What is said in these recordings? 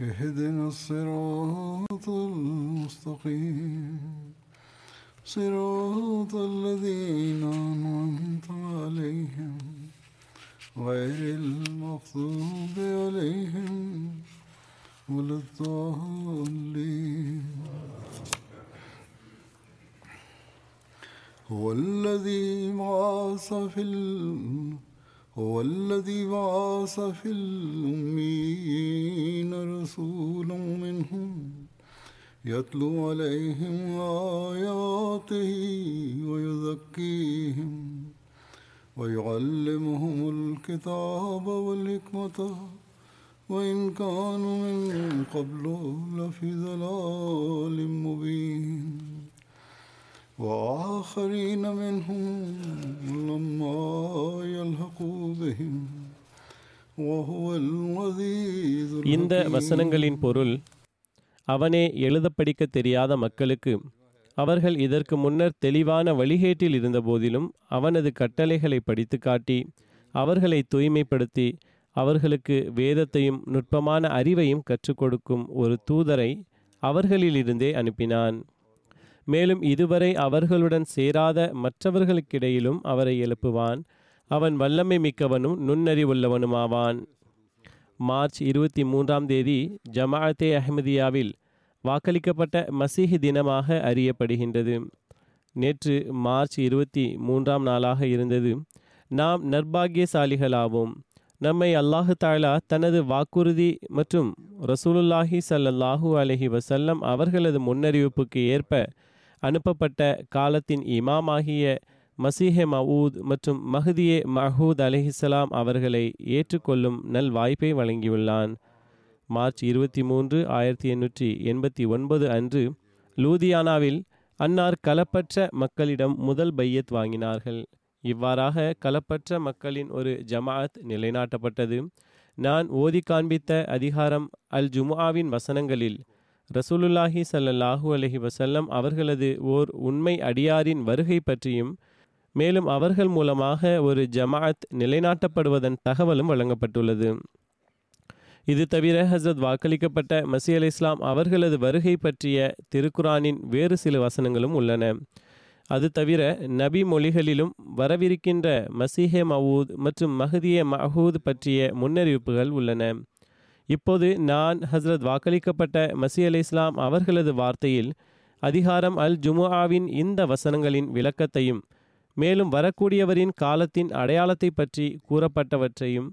اهدنا الصراط المستقيم. صراط الذين أنعمت عليهم غير المغضوب عليهم ولا الضالين. هو الذي بعث في ال... هو الذي بعث في الأمين رسولا منهم يتلو عليهم آياته ويزكيهم ويعلمهم الكتاب والحكمة وإن كانوا من قبل لفي ضلال مبين. وآخرين منهم لما يلحقوا بهم وهو العزيز இந்த الحكيم வசனங்களின் பொருள் அவனே எழுத படிக்க தெரியாத மக்களுக்கு அவர்கள் இதற்கு முன்னர் தெளிவான வழிகேட்டில் இருந்தபோதிலும் அவனது கட்டளைகளை படித்து காட்டி அவர்களை தூய்மைப்படுத்தி அவர்களுக்கு வேதத்தையும் நுட்பமான அறிவையும் கற்றுக் கொடுக்கும் ஒரு தூதரை அவர்களிலிருந்தே அனுப்பினான் மேலும் இதுவரை அவர்களுடன் சேராத மற்றவர்களுக்கிடையிலும் அவரை எழுப்புவான். அவன் வல்லமை மிக்கவனும் நுண்ணறிவுள்ளவனுமாவான் மார்ச் இருபத்தி மூன்றாம் தேதி ஜமாஅத்தே அஹ்மதியாவில் வாக்களிக்கப்பட்ட மசீஹ் தினமாக அறியப்படுகின்றது. நேற்று மார்ச் இருபத்தி மூன்றாம் நாளாக இருந்தது. நாம் நர்பாகியசாலிகளாவோம் நம்மை அல்லாஹு தாலா தனது வாக்குறுதி மற்றும் ரசூலுல்லாஹி ஸல்லல்லாஹு அலஹி வசல்லம் அவர்களது முன்னறிவிப்புக்கு ஏற்ப அனுப்பப்பட்ட காலத்தின் இமாமாகிய மசீஹே மவூத் மற்றும் மஹதியே மஹூத் அலிஹிஸ்லாம் அவர்களை ஏற்றுக்கொள்ளும் நல் வாய்ப்பை வழங்கியுள்ளான். மார்ச் இருபத்தி மூன்று ஆயிரத்தி எண்ணூற்றி எண்பத்தி ஒன்பது அன்று லூதியானாவில் அன்னார் களப்பற்ற மக்களிடம் முதல் பையத் வாங்கினார்கள். இவ்வாறாக களப்பற்ற மக்களின் ஒரு ஜமாஅத் நிலைநாட்டப்பட்டது. நான் ஓதி காண்பித்த அதிகாரம் அல் ஜுமுஆவின் வசனங்களில் ரசூலுல்லாஹி சல்லல்லாஹு அலஹி வசல்லம் அவர்களது ஓர் உண்மை அடியாரின் வருகை பற்றியும் மேலும் அவர்கள் மூலமாக ஒரு ஜமாஅத் நிலைநாட்டப்படுவதன் தகவலும் வழங்கப்பட்டுள்ளது. இது தவிர ஹசரத் வாக்களிக்கப்பட்ட மசி அலி இஸ்லாம் அவர்களது வருகை பற்றிய திருக்குரானின் வேறு சில வசனங்களும் உள்ளன. அது தவிர நபி மொழிகளிலும் வரவிருக்கின்ற மசீஹே மவூத் மற்றும் மஹதியே மஹூத் பற்றிய முன்னறிவிப்புகள் உள்ளன. இப்போது நான் ஹஸ்ரத் வாக்களிக்கப்பட்ட மசி அலி இஸ்லாம் அவர்களது வார்த்தையில் அதிகாரம் அல் ஜுமுஆவின் இந்த வசனங்களின் விளக்கத்தையும் மேலும் வரக்கூடியவரின் காலத்தின் அடையாளத்தை பற்றி கூறப்பட்டவற்றையும்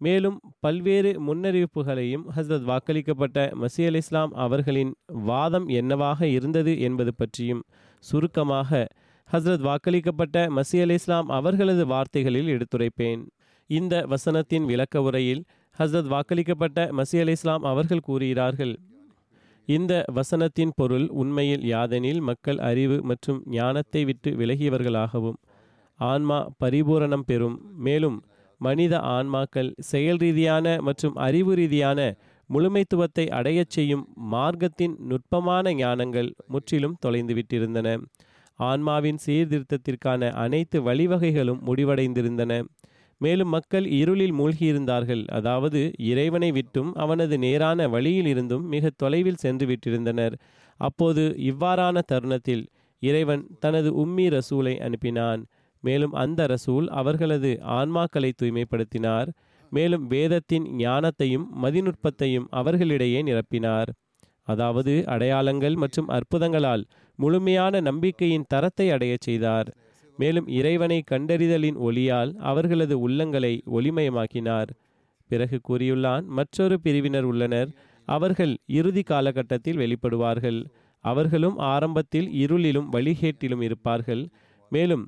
மேலும் பல்வேறு முன்னறிவிப்புகளையும் ஹஸ்ரத் வாக்களிக்கப்பட்ட மசி அலி இஸ்லாம் அவர்களின் வாதம் என்னவாக இருந்தது என்பது பற்றியும் சுருக்கமாக ஹஸ்ரத் வாக்களிக்கப்பட்ட மசி அலி இஸ்லாம் அவர்களது வார்த்தைகளில் எடுத்துரைப்பேன். இந்த வசனத்தின் விளக்க உரையில் ஹஸ்ரத் வாக்களிக்கப்பட்ட மசி அலி இஸ்லாம் அவர்கள் கூறுகிறார்கள் இந்த வசனத்தின் பொருள் உண்மையில் யாதெனில் மக்கள் அறிவு மற்றும் ஞானத்தை விட்டு விலகியவர்களாகவும் ஆன்மா பரிபூரணம் பெறும். மேலும் மனித ஆன்மாக்கள் செயல் ரீதியான மற்றும் அறிவு ரீதியான முழுமைத்துவத்தை அடையச் செய்யும் மார்க்கத்தின் நுட்பமான ஞானங்கள் முற்றிலும் தொலைந்துவிட்டிருந்தன. ஆன்மாவின் சீர்திருத்தத்திற்கான அனைத்து வழிவகைகளும் முடிவடைந்திருந்தன. மேலும் மக்கள் இருளில் மூழ்கியிருந்தார்கள். அதாவது இறைவனை விட்டும் அவனது நேரான வழியில் இருந்தும் மிக தொலைவில் சென்று விட்டிருந்தனர். அப்போது இவ்வாறான தருணத்தில் இறைவன் தனது உம்மி ரசூலை அனுப்பினான். மேலும் அந்த ரசூல் அவர்களது ஆன்மாக்களை தூய்மைப்படுத்தினார். மேலும் வேதத்தின் ஞானத்தையும் மதிநுட்பத்தையும் அவர்களிடையே நிரப்பினார். அதாவது அடையாளங்கள் மற்றும் அற்புதங்களால் முழுமையான நம்பிக்கையின் தரத்தை அடையச் செய்தார். மேலும் இறைவனை கண்டறிதலின் ஒளியால் அவர்களது உள்ளங்களை ஒளிமயமாக்கினார். பிறகு கூறியுள்ளான் மற்றொரு பிரிவினர் உள்ளனர். அவர்கள் இறுதி காலகட்டத்தில் வெளிப்படுவார்கள். அவர்களும் ஆரம்பத்தில் இருளிலும் வழிகேட்டிலும் இருப்பார்கள். மேலும்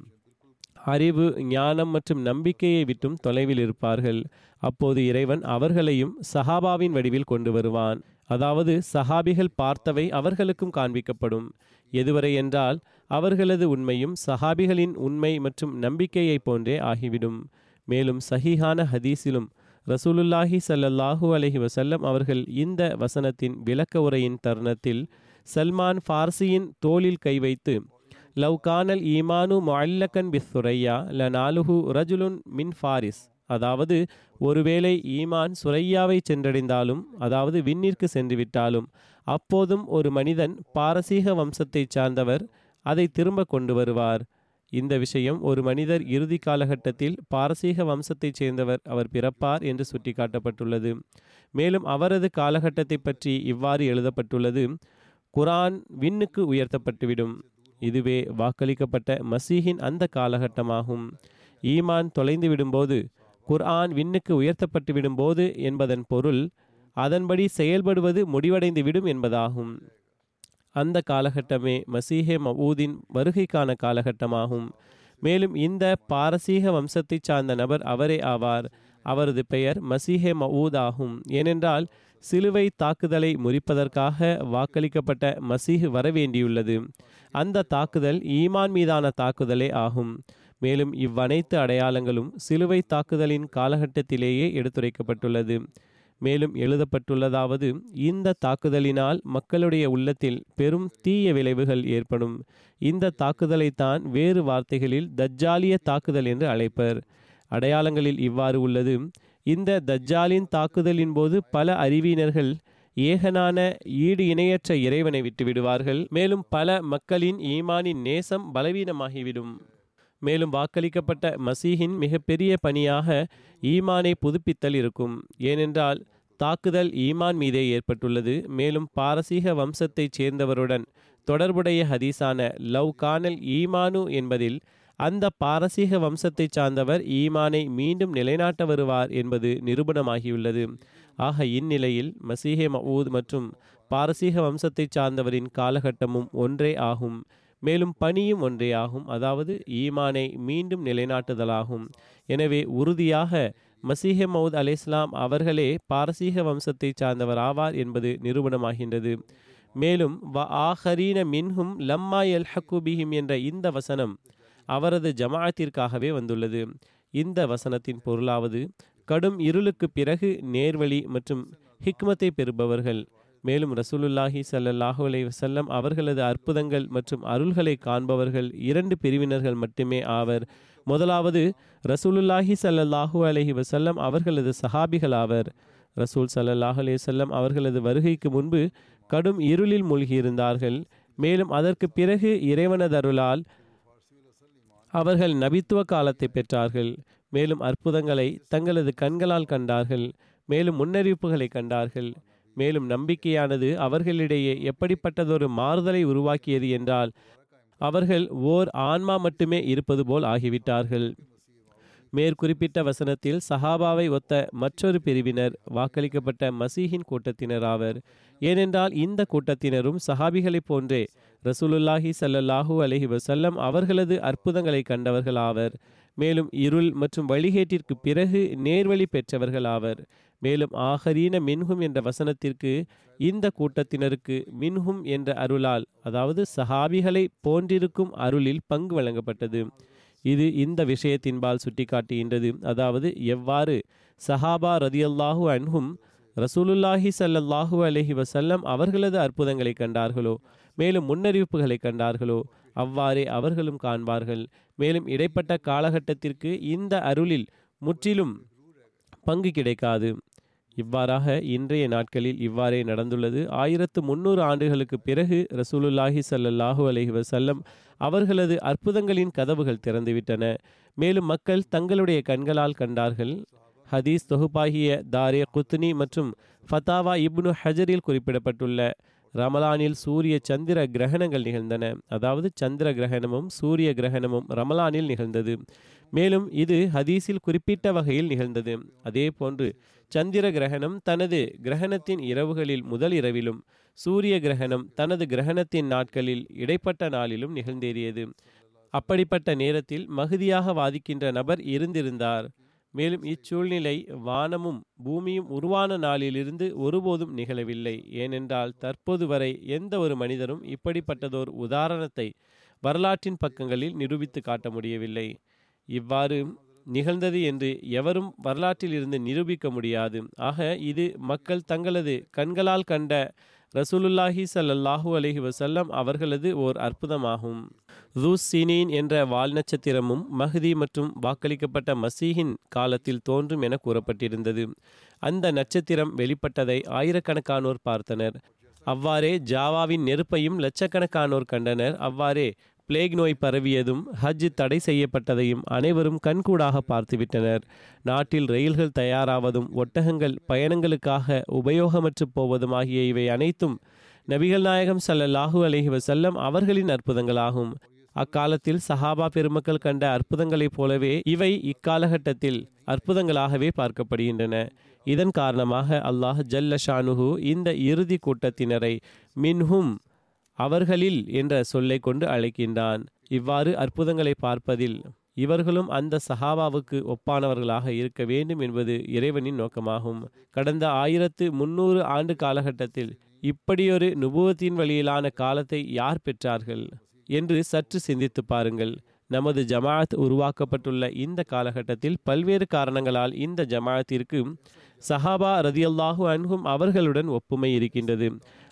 அறிவு ஞானம் மற்றும் நம்பிக்கையை விட்டும் தொலைவில் இருப்பார்கள். அப்போது இறைவன் அவர்களையும் சஹாபாவின் வடிவில் கொண்டு வருவான். அதாவது சஹாபிகள் பார்த்தவை அவர்களுக்கும் காண்பிக்கப்படும். எதுவரை என்றால் அவர்களது உண்மையும் சஹாபிகளின் உண்மை மற்றும் நம்பிக்கையைப் போன்றே ஆகிவிடும். மேலும் சஹீஹான ஹதீஸிலும் ரசூலுல்லாஹி சல்லல்லாஹூ அலஹி வசல்லம் அவர்கள் இந்த வசனத்தின் விளக்க உரையின் தருணத்தில் சல்மான் ஃபார்சியின் தோளில் கை வைத்து லவ் கானல் ஈமானு முஅல்லகன் பிஸ் சுரையா ல நாலுஹு ரஜுலுன் மின் ஃபாரிஸ். அதாவது ஒருவேளை ஈமான் சுரையாவை சென்றடைந்தாலும் அதாவது விண்ணிற்கு சென்றுவிட்டாலும் அப்போதும் ஒரு மனிதன் பாரசீக வம்சத்தைச் சார்ந்தவர் அதை திரும்ப கொண்டு வருவார். இந்த விஷயம் ஒரு மனிதர் இறுதி காலகட்டத்தில் பாரசீக வம்சத்தைச் சேர்ந்தவர் அவர் பிறப்பார் என்று சுட்டிக்காட்டப்பட்டுள்ளது. மேலும் அவரது காலகட்டத்தை பற்றி இவ்வாறு எழுதப்பட்டுள்ளது. குரான் விண்ணுக்கு உயர்த்தப்பட்டுவிடும். இதுவே வாக்களிக்கப்பட்ட மசீஹின் அந்த காலகட்டமாகும். ஈமான் தொலைந்து விடும்போது குர்ஆன் விண்ணுக்கு உயர்த்தப்பட்டு விடும்போது என்பதன் பொருள் அதன்படி செயல்படுவது முடிவடைந்து விடும் என்பதாகும். அந்த காலகட்டமே மசீஹே மவூதின் வருகைக்கான காலகட்டமாகும். மேலும் இந்த பாரசீக வம்சத்தைச் சார்ந்த நபர் அவரே ஆவார். அவரது பெயர் மசீஹே மவூத் ஆகும். ஏனென்றால் சிலுவை தாக்குதலை முறிப்பதற்காக வாக்களிக்கப்பட்ட மசீஹ் வரவேண்டியுள்ளது. அந்த தாக்குதல் ஈமான் மீதான தாக்குதலே ஆகும். மேலும் இவ்வனைத்து அடையாளங்களும் சிலுவை தாக்குதலின் காலகட்டத்திலேயே எடுத்துரைக்கப்பட்டுள்ளது. மேலும் எழுதப்பட்டுள்ளதாவது இந்த தாக்குதலினால் மக்களுடைய உள்ளத்தில் பெரும் தீய விளைவுகள் ஏற்படும். இந்த தாக்குதலைத்தான் வேறு வார்த்தைகளில் தஜ்ஜாலிய தாக்குதல் என்று அழைப்பர். அடையாளங்களில் இவ்வாறு உள்ளது. இந்த தஜ்ஜாலின் தாக்குதலின் போது பல அறிவியினர்கள் ஏகனான ஈடு இணையற்ற இறைவனை விட்டு விடுவார்கள் மேலும் பல மக்களின் ஈமானின் நேசம் பலவீனமாகிவிடும். மேலும் வாக்களிக்கப்பட்ட மசீஹின் மிகப்பெரிய பணியாக ஈமானை புதுப்பித்தல் இருக்கும். ஏனென்றால் தாக்குதல் ஈமான் மீதே ஏற்பட்டுள்ளது. மேலும் பாரசீக வம்சத்தைச் சேர்ந்தவருடன் தொடர்புடைய ஹதீஸான லவ் கானல் ஈமானு என்பதில் அந்த பாரசீக வம்சத்தைச் சார்ந்தவர் ஈமானை மீண்டும் நிலைநாட்ட வருவார் என்பது நிரூபணமாகியுள்ளது. ஆக இந்நிலையில் மசீஹே மவூத் மற்றும் பாரசீக வம்சத்தைச் சார்ந்தவரின் காலகட்டமும் ஒன்றே ஆகும். மேலும் பணியும் ஒன்றே ஆகும் அதாவது ஈமானை மீண்டும் நிலைநாட்டுதலாகும். எனவே உறுதியாக மசீஹ மவுத் அலை இஸ்லாம் அவர்களே பாரசீக வம்சத்தை சார்ந்தவர் ஆவார் என்பது நிரூபணமாகின்றது. மேலும் வ ஆஹரீன மின்ஹும் லம்மா எல் ஹக்குபிஹிம் என்ற இந்த வசனம் அவரது ஜமாஅத்திற்காகவே வந்துள்ளது. இந்த வசனத்தின் பொருளாவது கடும் இருளுக்கு பிறகு நேர்வழி மற்றும் ஹிக்மத்தை பெறுபவர்கள். மேலும் ரசூலுல்லாஹி ஸல்லல்லாஹு அலைஹி வஸல்லம் அவர்களது அற்புதங்கள் மற்றும் அருள்களை காண்பவர்கள் இரண்டு பிரிவினர்கள் மட்டுமே ஆவர். முதலாவது ரசூலுல்லாஹி சல்லாஹூ அலஹி வசல்லம் அவர்களது சஹாபிகள் ஆவர். ரசூல் சல்லாஹ் அலைஹி செல்லம் அவர்களது வருகைக்கு முன்பு கடும் இருளில் மூழ்கியிருந்தார்கள். மேலும் அதற்கு பிறகு இறைவனதருளால் அவர்கள் நபித்துவ காலத்தை பெற்றார்கள். மேலும் அற்புதங்களை தங்களது கண்களால் கண்டார்கள். மேலும் முன்னறிவிப்புகளை கண்டார்கள். மேலும் நம்பிக்கையானது அவர்களிடையே எப்படிப்பட்டதொரு மாறுதலை உருவாக்கியது என்றால் அவர்கள் ஓர் ஆன்மா மட்டுமே இருப்பது போல் ஆகிவிட்டார்கள். மேற்குறிப்பிட்ட வசனத்தில் சஹாபாவை ஒத்த மற்றொரு பிரிவினர் வாக்களிக்கப்பட்ட மசீஹின் கூட்டத்தினர் ஆவர் ஏனென்றால் இந்த கூட்டத்தினரும் சஹாபிகளைப் போன்றே ரசூலுல்லாஹி ஸல்லல்லாஹு அலஹி வசல்லம் அவர்களது அற்புதங்களை கண்டவர்கள் ஆவர் மேலும் இருள் மற்றும் வழிகேட்டிற்கு பிறகு நேர்வழி பெற்றவர்கள் ஆவர் மேலும் ஆஹரீன மின்ஹும் என்ற வசனத்திற்கு இந்த கூட்டத்தினருக்கு மின்ஹும் என்ற அருளால் அதாவது சஹாபிகளை போன்றிருக்கும் அருளில் பங்கு வழங்கப்பட்டது. இது இந்த விஷயத்தின்பால் சுட்டிக்காட்டுகின்றது. அதாவது எவ்வாறு சஹாபா ரதியல்லாஹு அன்ஹும் ரசூலுல்லாஹி சல்லல்லாஹு அலஹி வசல்லம் அவர்களது அற்புதங்களை கண்டார்களோ மேலும் முன்னறிவிப்புகளை கண்டார்களோ அவ்வாறே அவர்களும் காண்பார்கள். மேலும் இடைப்பட்ட காலகட்டத்திற்கு இந்த அருளில் முற்றிலும் பங்கு கிடைக்காது. இவ்வாறாக இன்றைய நாட்களில் இவ்வாறே நடந்துள்ளது. ஆயிரத்து முன்னூறு ஆண்டுகளுக்கு பிறகு ரசூலுல்லாஹி ஸல்லல்லாஹு அலைஹி வஸல்லம் அவர்களது அற்புதங்களின் கதவுகள் திறந்துவிட்டன. மேலும் மக்கள் தங்களுடைய கண்களால் கண்டார்கள். ஹதீஸ் தொகுப்பாகிய தாரே குத்னி மற்றும் ஃபத்தாவா இப்னு ஹஜரில் குறிப்பிடப்பட்டுள்ள ரமலானில் சூரிய சந்திர கிரகணங்கள் நிகழ்ந்தன. அதாவது சந்திர கிரகணமும் சூரிய கிரகணமும் ரமலானில் நிகழ்ந்தது. மேலும் இது ஹதீஸில் குறிப்பிட்ட வகையில் நிகழ்ந்தது. அதே போன்று சந்திர கிரகணம் தனது கிரகணத்தின் இரவுகளில் முதல் இரவிலும் சூரிய கிரகணம் தனது கிரகணத்தின் நாட்களில் இடைப்பட்ட நாளிலும் நிகழ்ந்தேறியது. அப்படிப்பட்ட நேரத்தில் மகுதியாக வாதிக்கின்ற நபர் இருந்திருந்தார். மேலும் இச்சூழ்நிலை வானமும் பூமியும் உருவான நாளிலிருந்து ஒருபோதும் நிகழவில்லை. ஏனென்றால் தற்போது வரை எந்த ஒரு மனிதரும் இப்படிப்பட்டதோர் உதாரணத்தை வரலாற்றின் பக்கங்களில் நிரூபித்து காட்ட முடியவில்லை. இவ்வாறு நிகழ்ந்தது என்று எவரும் வரலாற்றில் இருந்து நிரூபிக்க முடியாது. ஆக இது மக்கள் தங்களது கண்களால் கண்ட ரசூலுல்லாஹி ஸல்லல்லாஹு அலஹி வசல்லம் அவர்களது ஓர் அற்புதமாகும். ரூஸ் சீனின் என்ற வால் நட்சத்திரமும் மஹதி மற்றும் வாக்களிக்கப்பட்ட மசீஹின் காலத்தில் தோன்றும் என கூறப்பட்டிருந்தது. அந்த நட்சத்திரம் வெளிப்பட்டதை ஆயிரக்கணக்கானோர் பார்த்தனர். அவ்வாறே ஜாவாவின் நெருப்பையும் லட்சக்கணக்கானோர் கண்டனர். அவ்வாறே பிளேக் நோய் பரவியதும் ஹஜ் தடை செய்யப்பட்டதையும் அனைவரும் கண்கூடாக பார்த்துவிட்டனர். நாட்டில் ரயில்கள் தயாராவதும் ஒட்டகங்கள் பயணங்களுக்காக உபயோகமற்று போவதும் ஆகிய இவை அனைத்தும் நபிகள் நாயகம் ஸல்லல்லாஹு அலஹி வசல்லம் அவர்களின் அற்புதங்களாகும். அக்காலத்தில் சஹாபா பெருமக்கள் கண்ட அற்புதங்களைப் போலவே இவை இக்காலகட்டத்தில் அற்புதங்களாகவே பார்க்கப்படுகின்றன. இதன் காரணமாக அல்லாஹ் ஜல்ல ஷானுஹு இந்த இறுதி கூட்டத்தினரை மின்ஹும் அவர்களில் என்ற சொல்லை கொண்டு அழைக்கின்றான். இவ்வாறு அற்புதங்களை பார்ப்பதில் இவர்களும் அந்த சஹாபாவுக்கு ஒப்பானவர்களாக இருக்க வேண்டும் என்பது இறைவனின் நோக்கமாகும். கடந்த ஆயிரத்து முன்னூறு ஆண்டு காலகட்டத்தில் இப்படியொரு நுபுவத்தின் வழியிலான காலத்தை யார் பெற்றார்கள் என்று சற்று சிந்தித்து பாருங்கள். நமது ஜமாத் உருவாக்கப்பட்டுள்ள இந்த காலகட்டத்தில் பல்வேறு காரணங்களால் இந்த ஜமாத்திற்கு சஹாபா ரதியல்லாஹு அன்ஹும் அவர்களுடன் ஒப்புமை இருக்கின்றது.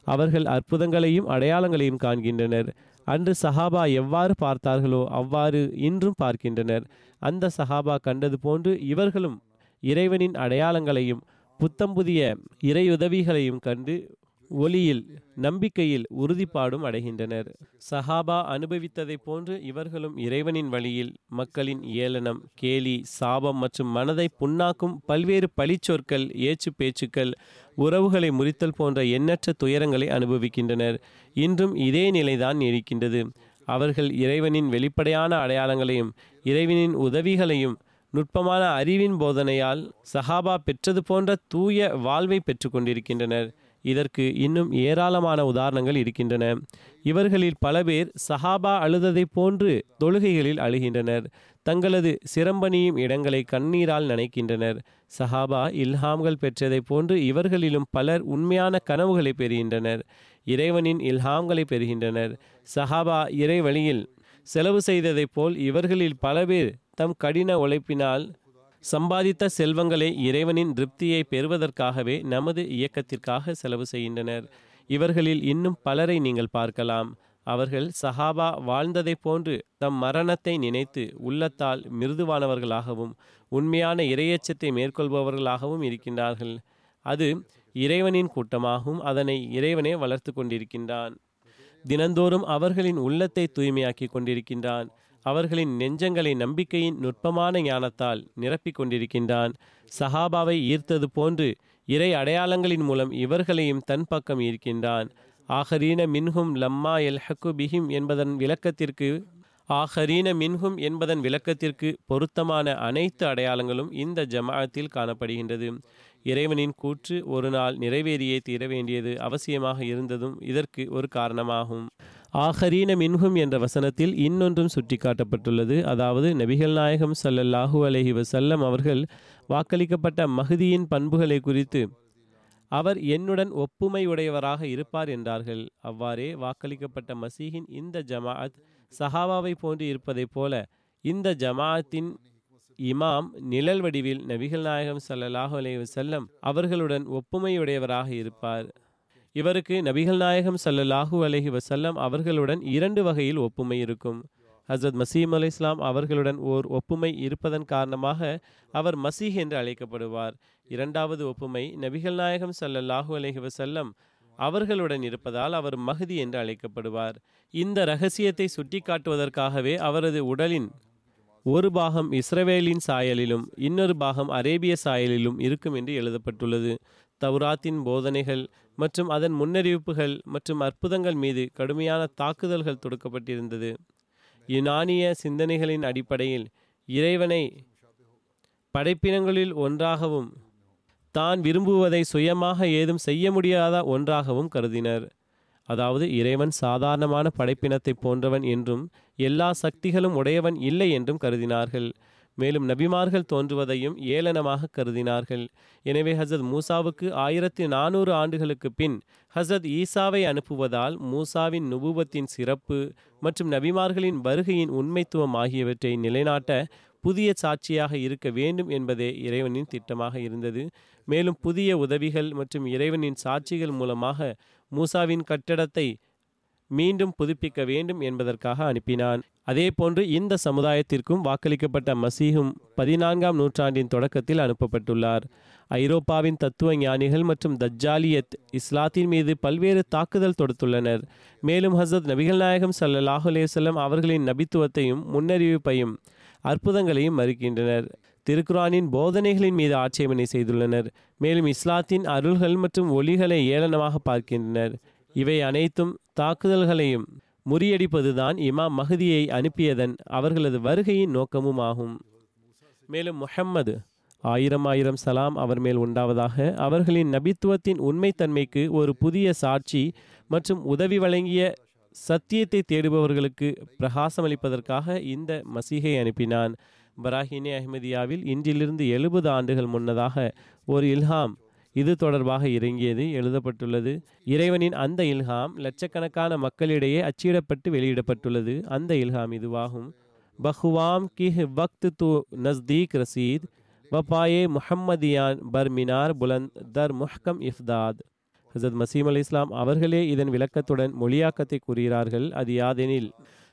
அவர்கள் அற்புதங்களையும் அடையாளங்களையும் காண்கின்றனர். அன்று சஹாபா எவ்வாறு பார்த்தார்களோ அவ்வாறு இன்றும் பார்க்கின்றனர். அந்த சஹாபா கண்டது போன்று இவர்களும் இறைவனின் அடையாளங்களையும் புத்தம் புதிய இறையுதவிகளையும் கண்டு ஒளியில் நம்பிக்கையில் உறுதிப்பாடும் அடைகின்றனர். சஹாபா அனுபவித்ததைப் போன்று இவர்களும் இறைவனின் வழியில் மக்களின் ஏளனம் கேலி சாபம் மற்றும் மனதை புண்ணாக்கும் பல்வேறு பழிச்சொற்கள் ஏச்சு பேச்சுக்கள் உறவுகளை முறித்தல் போன்ற எண்ணற்ற துயரங்களை அனுபவிக்கின்றனர். இன்றும் இதே நிலைதான் நீடிக்கின்றது. அவர்கள் இறைவனின் வெளிப்படையான அடையாளங்களையும் இறைவனின் உதவிகளையும் நுட்பமான அறிவின் போதனையால் சஹாபா பெற்றது போன்ற தூய வாழ்வை பெற்றுக்கொண்டிருக்கின்றனர் இதற்கு இன்னும் ஏராளமான உதாரணங்கள் இருக்கின்றன. இவர்களில் பல பேர் சஹாபா அழுததைப் போன்று தொழுகைகளில் அழுகின்றனர். தங்களது சிரம்பணியும் இடங்களை கண்ணீரால் நனைக்கின்றனர். சஹாபா இல்ஹாம்கள் பெற்றதைப் போன்று இவர்களிலும் பலர் உண்மையான கனவுகளை பெறுகின்றனர். இறைவனின் இல்ஹாம்களை பெறுகின்றனர். சஹாபா இறை வழியில் செலவு செய்ததைப் போல் இவர்களில் பல பேர் தம் கடின உழைப்பினால் சம்பாதித்த செல்வங்களை இறைவனின் திருப்தியை பெறுவதற்காகவே நமது இயக்கத்திற்காக செலவு செய்கின்றனர். இவர்களில் இன்னும் பலரை நீங்கள் பார்க்கலாம். அவர்கள் சஹாபா வாழ்ந்ததைப் போன்று தம் மரணத்தை நினைத்து உள்ளத்தால் மிருதுவானவர்களாகவும் உண்மையான இரையச்சத்தை மேற்கொள்பவர்களாகவும் இருக்கின்றார்கள். அது இறைவனின் கூட்டமாகவும் அதனை இறைவனே வளர்த்து கொண்டிருக்கின்றான். தினந்தோறும் அவர்களின் உள்ளத்தை தூய்மையாக்கி கொண்டிருக்கின்றான். அவர்களின் நெஞ்சங்களை நம்பிக்கையின் நுட்பமான ஞானத்தால் நிரப்பிக் கொண்டிருக்கின்றான். சஹாபாவை ஈர்த்தது போன்று இறை அடையாளங்களின் மூலம் இவர்களையும் தன் பக்கம் ஈர்க்கின்றான். ஆஹரீன மின்ஹும் லம்மா எல் ஹக்கு பிஹிம் என்பதன் விளக்கத்திற்கு ஆஹரீன மின்ஹும் என்பதன் விளக்கத்திற்கு பொருத்தமான அனைத்து அடையாளங்களும் இந்த ஜமாத்தில் காணப்படுகின்றது. இறைவனின் கூற்று ஒரு நாள் நிறைவேறியே தீர வேண்டியது அவசியமாக இருந்ததும் இதற்கு ஒரு காரணமாகும். ஆஹரீன மின்ஹும் என்ற வசனத்தில் இன்னொன்றும் சுட்டிக்காட்டப்பட்டுள்ளது. அதாவது நபிகள் நாயகம் சல்லல்லாஹு அலஹி வசல்லம் அவர்கள் வாக்களிக்கப்பட்ட மகுதியின் பண்புகளை குறித்து அவர் என்னுடன் ஒப்புமை உடையவராக இருப்பார் என்றார்கள். அவ்வாறே வாக்களிக்கப்பட்ட மசீஹின் இந்த ஜமாஅத் சஹாபாவை போன்று இருப்பதைப் போல இந்த ஜமாஅத்தின் இமாம் நிழல் வடிவில் நபிகள் நாயகம் ஸல்லல்லாஹு அலைஹி செல்லம் அவர்களுடன் ஒப்புமையுடையவராக இருப்பார். இவருக்கு நபிகள் நாயகம் ஸல்லல்லாஹு அலஹி வசல்லம் அவர்களுடன் இரண்டு வகையில் ஒப்புமை இருக்கும். ஹசரத் மசீம் அலை இஸ்லாம் அவர்களுடன் ஓர் ஒப்புமை இருப்பதன் காரணமாக அவர் மசீஹ் என்று அழைக்கப்படுவார். இரண்டாவது ஒப்புமை நபிகள் நாயகம் ஸல்லல்லாஹு அலஹி வசல்லம் அவர்களுடன் இருப்பதால் அவர் மகதி என்று அழைக்கப்படுவார். இந்த ரகசியத்தை சுட்டிக்காட்டுவதற்காகவே அவரது உடலின் ஒரு பாகம் இஸ்ரவேலின் சாயலிலும் இன்னொரு பாகம் அரேபிய சாயலிலும் இருக்கும் என்று எழுதப்பட்டுள்ளது. தௌராத்தின் போதனைகள் மற்றும் அதன் முன்னறிவிப்புகள் மற்றும் அற்புதங்கள் மீது கடுமையான தாக்குதல்கள் தொடுக்கப்பட்டிருந்தது. யுனானிய சிந்தனைகளின் அடிப்படையில் இறைவனை படைப்பினங்களில் ஒன்றாகவும் தான் விரும்புவதை சுயமாக ஏதும் செய்ய முடியாத ஒன்றாகவும் கருதினர். அதாவது இறைவன் சாதாரணமான படைப்பினத்தை போன்றவன் என்றும் எல்லா சக்திகளும் உடையவன் இல்லை என்றும் கருதினார்கள். மேலும் நபிமார்கள் தோன்றுவதையும் ஏளனமாக கருதினார்கள். எனவே ஹசரத் மூசாவுக்கு ஆயிரத்தி நானூறு ஆண்டுகளுக்கு பின் ஹசரத் ஈசாவை அனுப்புவதால் மூசாவின் நுபுவத்தின் சிறப்பு மற்றும் நபிமார்களின் வருகையின் உண்மைத்துவம் ஆகியவற்றை நிலைநாட்ட புதிய சாட்சியாக இருக்க வேண்டும் என்பதே இறைவனின் திட்டமாக இருந்தது. மேலும் புதிய உதவிகள் மற்றும் இறைவனின் சாட்சிகள் மூலமாக மூசாவின் கட்டடத்தை மீண்டும் புதுப்பிக்க வேண்டும் என்பதற்காக அனுப்பினான். அதேபோன்று இந்த சமுதாயத்திற்கும் வாக்களிக்கப்பட்ட மசீஹும் பதினான்காம் நூற்றாண்டின் தொடக்கத்தில் அனுப்பப்பட்டுள்ளார். ஐரோப்பாவின் தத்துவ ஞானிகள் மற்றும் தஜ்ஜாலியத் இஸ்லாத்தின் மீது பல்வேறு தாக்குதல் தொடுத்துள்ளனர். மேலும் ஹசரத் நபிகள் நாயகம் ஸல்லல்லாஹு அலைஹி அவர்களின் நபித்துவத்தையும் முன்னறிவிப்பையும் அற்புதங்களையும் மறுக்கின்றனர். திருக்குரானின் போதனைகளின் மீது ஆட்சேபனை செய்துள்ளனர். மேலும் இஸ்லாத்தின் அருள்கள் மற்றும் ஒளிகளை ஏளனமாக பார்க்கின்றனர். இவை அனைத்தும் தாக்குதல்களையும் முறியடிப்பதுதான் இமாம் மஹதியை அனுப்பியதன் அவர்களது வருகையின் நோக்கமும் ஆகும். மேலும் முஹம்மது ஆயிரம் ஆயிரம் சலாம் அவர் மேல் உண்டாவதாக அவர்களின் நபித்துவத்தின் உண்மைத்தன்மைக்கு ஒரு புதிய சாட்சி மற்றும் உதவி வழங்கிய சத்தியத்தை தேடுபவர்களுக்கு பிரகாசமளிப்பதற்காக இந்த மசீகை அனுப்பினான். பராஹினே அஹ்மதியாவில் இன்றிலிருந்து எழுபது ஆண்டுகள் முன்னதாக ஒரு இல்ஹாம் இது தொடர்பாக இறங்கியது எழுதப்பட்டுள்ளது. இறைவனின் அந்த இல்ஹாம் லட்சக்கணக்கான மக்களிடையே அச்சிடப்பட்டு வெளியிடப்பட்டுள்ளது. அந்த இல்ஹாம் இதுவாகும். பஹுவாம் கிஹ் வக்த் து நஸ்தீக் ரசீத் வபாயே முஹம்மதியான் பர்மினார் புலந்த் தர் முஹ்கம் இஃப்தாத். ஹசத் மசீம் அலி இஸ்லாம் அவர்களே இதன் விளக்கத்துடன் மொழியாக்கத்தை கூறுகிறார்கள். அது யாதெனில்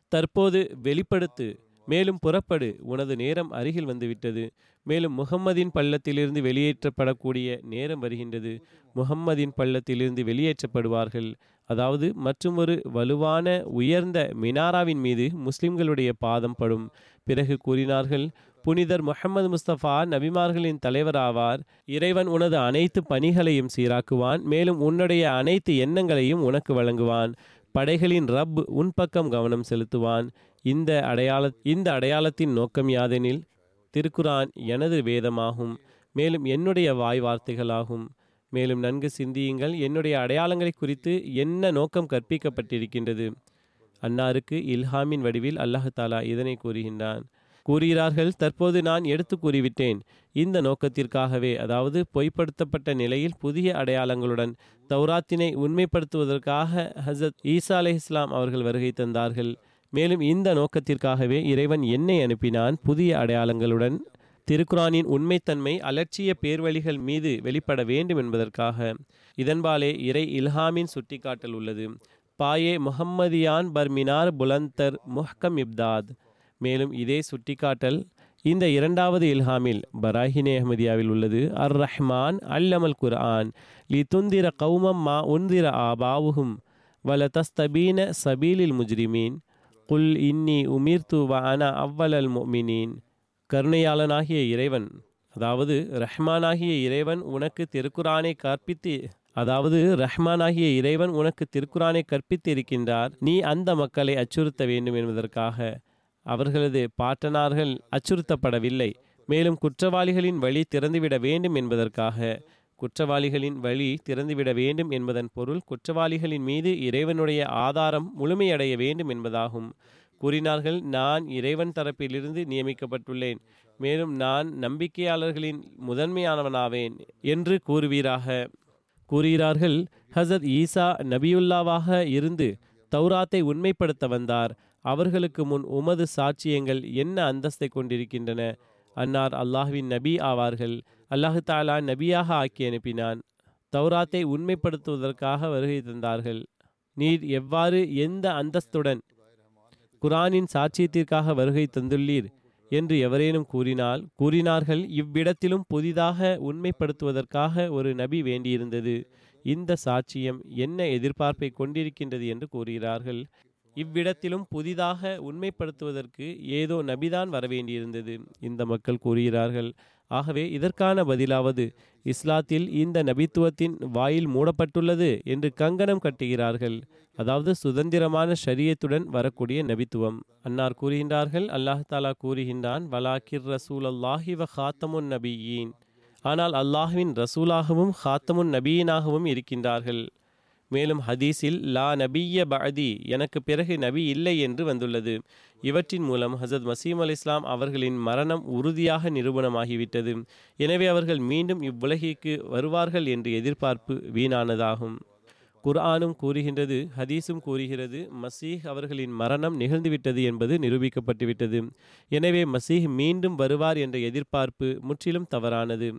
தற்போது வெளிப்படுத்து மேலும் புறப்படு உனது நேரம் அருகில் வந்துவிட்டது. மேலும் முகம்மதின் பள்ளத்திலிருந்து வெளியேற்றப்படக்கூடிய நேரம் வருகின்றது. முகம்மதின் பள்ளத்திலிருந்து வெளியேற்றப்படுவார்கள். அதாவது மற்றுமொரு வலுவான உயர்ந்த மினாராவின் மீது முஸ்லிம்களுடைய பாதம் படும். பிறகு கூறினார்கள் புனிதர் முகமது முஸ்தபா நபிமார்களின் தலைவராவார். இறைவன் உனது அனைத்து பணிகளையும் சீராக்குவான். மேலும் உன்னுடைய அனைத்து எண்ணங்களையும் உனக்கு வழங்குவான். படைகளின் ரப் உன் பக்கம் கவனம் செலுத்துவான். இந்த அடையாள இந்த அடையாளத்தின் நோக்கம் யாதெனில் திருக்குரான் எனது வேதமாகும். மேலும் என்னுடைய வாய் வார்த்தைகளாகும். மேலும் நன்கு சிந்தியுங்கள். என்னுடைய அடையாளங்களை குறித்து என்ன நோக்கம் கற்பிக்கப்பட்டிருக்கின்றது? அன்னாருக்கு இல்ஹாமின் வடிவில் அல்லாஹாலா இதனை கூறுகின்றான். கூறுகிறார்கள் தற்போது நான் எடுத்து கூறிவிட்டேன். இந்த நோக்கத்திற்காகவே அதாவது பொய்ப்படுத்தப்பட்ட நிலையில் புதிய அடையாளங்களுடன் தௌராத்தினை உண்மைப்படுத்துவதற்காக ஹசத் ஈசா அலை இஸ்லாம் அவர்கள் வருகை தந்தார்கள். மேலும் இந்த நோக்கத்திற்காகவே இறைவன் என்னை அனுப்பினான். புதிய அடையாளங்களுடன் திருக்குரானின் உண்மைத்தன்மை அலட்சிய பேர்வழிகள் மீது வெளிப்பட வேண்டும் என்பதற்காக. இதன்பாலே இறை இல்ஹாமின் சுட்டிக்காட்டல் உள்ளது. பாயே முஹம்மதியான் பர்மினார் புலந்தர் முஹ்கம் இப்தாத். மேலும் இதே சுட்டிக்காட்டல் இந்த இரண்டாவது இல்ஹாமில் பராஹினே அஹமதியாவில் உள்ளது. அர் ரஹ்மான் அல்லமல் குர்ஆன். லி துந்திர கௌமம் மா உந்திர ஆபாவுகும் வல தஸ்தபீன சபீலில் முஜ்ரிமீன். குல் இன்னி உமீர்த்து வ அவ்வல் அல் முமினீன் கருணையாளனாகிய இறைவன் அதாவது ரஹ்மானாகிய இறைவன் உனக்கு திருக்குரானை கற்பித்து அதாவது ரஹ்மானாகிய இறைவன் உனக்கு திருக்குறானை கற்பித்து இருக்கின்றார் நீ அந்த மக்களை அச்சுறுத்த வேண்டும் என்பதற்காக அவர்களது பாட்டனார்கள் அச்சுறுத்தப்படவில்லை. மேலும் குற்றவாளிகளின் வழி திறந்துவிட வேண்டும் என்பதற்காக குற்றவாளிகளின் வழி திறந்துவிட வேண்டும் என்பதன் பொருள் குற்றவாளிகளின் மீது இறைவனுடைய ஆதாரம் முழுமையடைய வேண்டும் என்பதாகும். கூறினார்கள் நான் இறைவன் தரப்பிலிருந்து நியமிக்கப்பட்டுள்ளேன். மேலும் நான் நம்பிக்கையாளர்களின் முதன்மையானவனாவேன் என்று கூறுவீராக. கூறுகிறார்கள் ஹசத் ஈசா நபியுல்லாவாக இருந்து தௌராத்தை உண்மைப்படுத்த வந்தார். அவர்களுக்கு முன் உமது சாட்சியங்கள் என்ன அந்தஸ்தை கொண்டிருக்கின்றன? அன்னார் அல்லாஹ்வின் நபி ஆவார்கள். அல்லாஹு தாலா நபியாக ஆக்கி அனுப்பினான். தௌராத்தை உண்மைப்படுத்துவதற்காக வருகை தந்தார்கள். நீர் எவ்வாறு எந்த அந்தஸ்துடன் குரானின் சாட்சியத்திற்காக வருகை தந்துள்ளீர் என்று எவரேனும் கூறினால் கூறினார்கள் இவ்விடத்திலும் புதிதாக உண்மைப்படுத்துவதற்காக ஒரு நபி வேண்டியிருந்தது. இந்த சாட்சியம் என்ன எதிர்பார்ப்பை கொண்டிருக்கின்றது என்று கூறுகிறார்கள். இவ்விடத்திலும் புதிதாக உண்மைப்படுத்துவதற்கு ஏதோ நபிதான் வரவேண்டியிருந்தது இந்த மக்கள் கூறுகிறார்கள். ஆகவே இதற்கான பதிலாவது இஸ்லாத்தில் இந்த நபித்துவத்தின் வாயில் மூடப்பட்டுள்ளது என்று கங்கணம் கட்டுகிறார்கள். அதாவது சுதந்திரமான ஷரியத்துடன் வரக்கூடிய நபித்துவம். அன்னார் கூறுகின்றார்கள் அல்லாஹ் தாலா கூறுகின்றான் வலாக்கிர் ரசூல் அல்லாஹி வ ஹாத்தமுன் நபியின். ஆனால் அல்லாஹ்வின் ரசூலாகவும் ஹாத்தமுன் நபியினாகவும் இருக்கின்றார்கள். மேலும் ஹதீஸில் லா நபிய பஅதி எனக்கு பிறகு நபி இல்லை என்று வந்துள்ளது. இவற்றின் மூலம் ஹசத் மசீம் அல் இஸ்லாம் அவர்களின் மரணம் உறுதியாக நிரூபணமாகிவிட்டது. எனவே அவர்கள் மீண்டும் இவ்வுலகிற்கு வருவார்கள் என்று எதிர்பார்ப்பு வீணானதாகும். குர்ஆனும் கூறுகின்றது ஹதீஸும் கூறுகிறது மசீஹ் அவர்களின் மரணம் நிகழ்ந்துவிட்டது என்பது நிரூபிக்கப்பட்டுவிட்டது. எனவே மசீஹ் மீண்டும் வருவார் என்ற எதிர்பார்ப்பு முற்றிலும் தவறானது.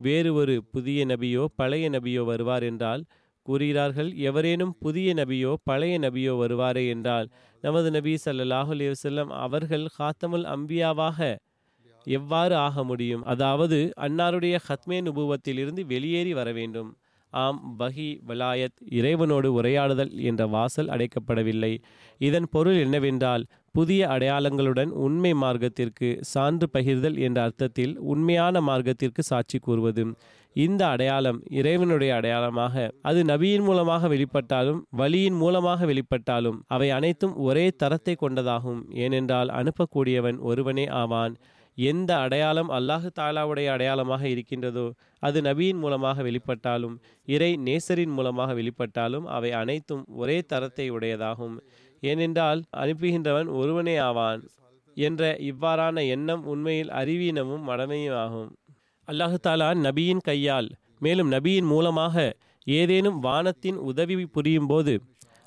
வேறு ஒரு புதிய நபியோ பழைய நபியோ வருவார் என்றால் கூறுகிறார்கள் எவரேனும் புதிய நபியோ பழைய நபியோ வருவாரே என்றால் நமது நபி ஸல்லல்லாஹு அலைஹி அவர்கள் ஹாத்தமுல் அம்பியாவாக எவ்வாறு ஆக முடியும்? அதாவது அன்னாருடைய ஹத்மே நுபுவத்திலிருந்து வெளியேறி வர வேண்டும். ஆம் பஹி வலாயத் இறைவனோடு உரையாடுதல் என்ற வாசல் அடைக்கப்படவில்லை. இதன் பொருள் என்னவென்றால் புதிய அடையாளங்களுடன் உண்மை மார்க்கத்திற்கு சான்று பகிர்தல் என்ற அர்த்தத்தில் உண்மையான மார்க்கத்திற்கு சாட்சி கூறுவது. இந்த அடையாளம் இறைவனுடைய அடையாளமாக அது நபியின் மூலமாக வெளிப்பட்டாலும் வழியின் மூலமாக வெளிப்பட்டாலும் அவை அனைத்தும் ஒரே தரத்தை கொண்டதாகும். ஏனென்றால் அனுப்பக்கூடியவன் ஒருவனே ஆவான். எந்த அடையாளம் அல்லாஹு தாலாவுடைய அடையாளமாக இருக்கின்றதோ அது நபியின் மூலமாக வெளிப்பட்டாலும் இறை நேசரின் மூலமாக வெளிப்பட்டாலும் அவை அனைத்தும் ஒரே தரத்தை உடையதாகும். ஏனென்றால் அனுப்புகின்றவன் ஒருவனே ஆவான் என்ற இவ்வாறான எண்ணம் உண்மையில் அறிவீனமும் மடமையும் ஆகும் அல்லாஹு தாலா நபியின் கையால் மேலும் நபியின் மூலமாக ஏதேனும் வானத்தின் உதவி புரியும் போது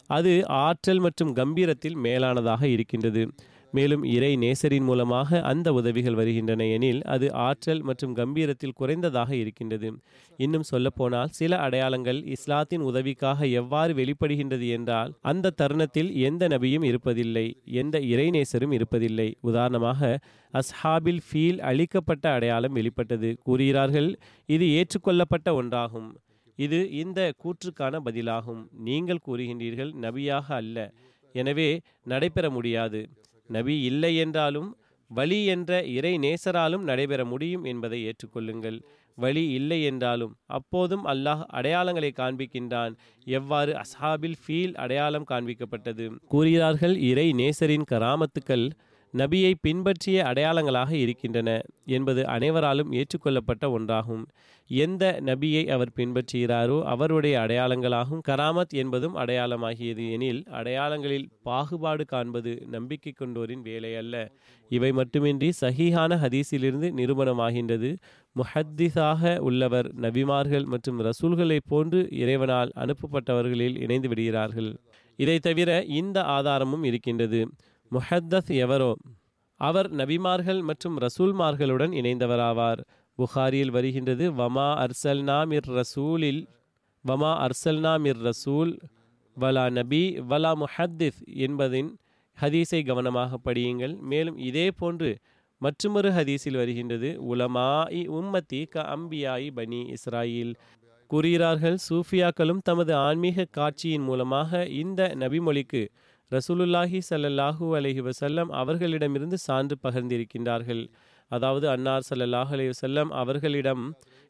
அது ஆற்றல் மற்றும் கம்பீரத்தில் மேலானதாக இருக்கின்றது. மேலும் இறை நேசரின் மூலமாக அந்த உதவிகள் வருகின்றன எனில் அது ஆற்றல் மற்றும் கம்பீரத்தில் குறைந்ததாக இருக்கின்றது. இன்னும் சொல்லப்போனால் சில அடையாளங்கள் இஸ்லாத்தின் உதவிக்காக எவ்வாறு வெளிப்படுகின்றது என்றால் அந்த தருணத்தில் எந்த நபியும் இருப்பதில்லை எந்த இறைநேசரும் இருப்பதில்லை. உதாரணமாக அஸ்ஹாபில் ஃபீல் அளிக்கப்பட்ட அடையாளம் வெளிப்பட்டது. கூறுகிறார்கள் இது ஏற்றுக்கொள்ளப்பட்ட ஒன்றாகும். இது இந்த கூற்றுக்கான பதிலாகும். நீங்கள் கூறுகின்றீர்கள் நபியாக அல்ல. எனவே நடைபெற முடியாது. நபி இல்லை என்றாலும் வழி என்ற இறை நேசராலும் நடைபெற முடியும் என்பதை ஏற்றுக்கொள்ளுங்கள். வழி இல்லை என்றாலும் அப்போதும் அல்லாஹ் அடையாளங்களை காண்பிக்கின்றான். எவ்வாறு அஸ்ஹாபில் ஃபீல் அடையாளம் காண்பிக்கப்பட்டது? கூறுகிறார்கள் இறை நேசரின் கராமத்துக்கள் நபியை பின்பற்றிய அடையாளங்களாக இருக்கின்றன என்பது அனைவராலும் ஏற்றுக்கொள்ளப்பட்ட ஒன்றாகும். எந்த நபியை அவர் பின்பற்றுகிறாரோ அவருடைய அடையாளங்களாகும். கராமத் என்பதும் அடையாளமாகியது எனில் அடையாளங்களில் பாகுபாடு காண்பது நம்பிக்கை கொண்டோரின் வேலை அல்ல இவை மட்டுமின்றி சஹீஹான ஹதீஸிலிருந்து நிரூபணமாகின்றது. முஹத்திஸாக உள்ளவர் நபிமார்கள் மற்றும் ரசூல்களைப் போன்று இறைவனால் அனுப்பப்பட்டவர்களில் இணைந்து விடுகிறார்கள். இதை தவிர இந்த ஆதாரமும் இருக்கின்றது. முஹத்தத் எவரோ அவர் நபிமார்கள் மற்றும் ரசூல்மார்களுடன் இணைந்தவராவார். புகாரியில் வருகின்றது வமா அர்சல்னா மிர் ரசூலில் வமா அர்சல்னா மிர் ரசூல் வலா நபி வலா முஹத்திஸ் என்பதின் ஹதீஸை கவனமாக படியுங்கள். மேலும் இதே போன்று மற்றொரு ஹதீஸில் வருகின்றது உலமா இ உம்மத்தி க அம்பியாயி பனி இஸ்ராயில் கூறுகிறார்கள் சூஃபியாக்களும் தமது ஆன்மீக காட்சியின் மூலமாக இந்த நபிமொழிக்கு ரசூலுல்லாஹி ஸல்லல்லாஹு அலஹி வசல்லம் அவர்களிடமிருந்து சான்று பகிர்ந்திருக்கின்றார்கள். அதாவது அன்னார் ஸல்லல்லாஹு அலைஹி வசல்லம் அவர்களிடம்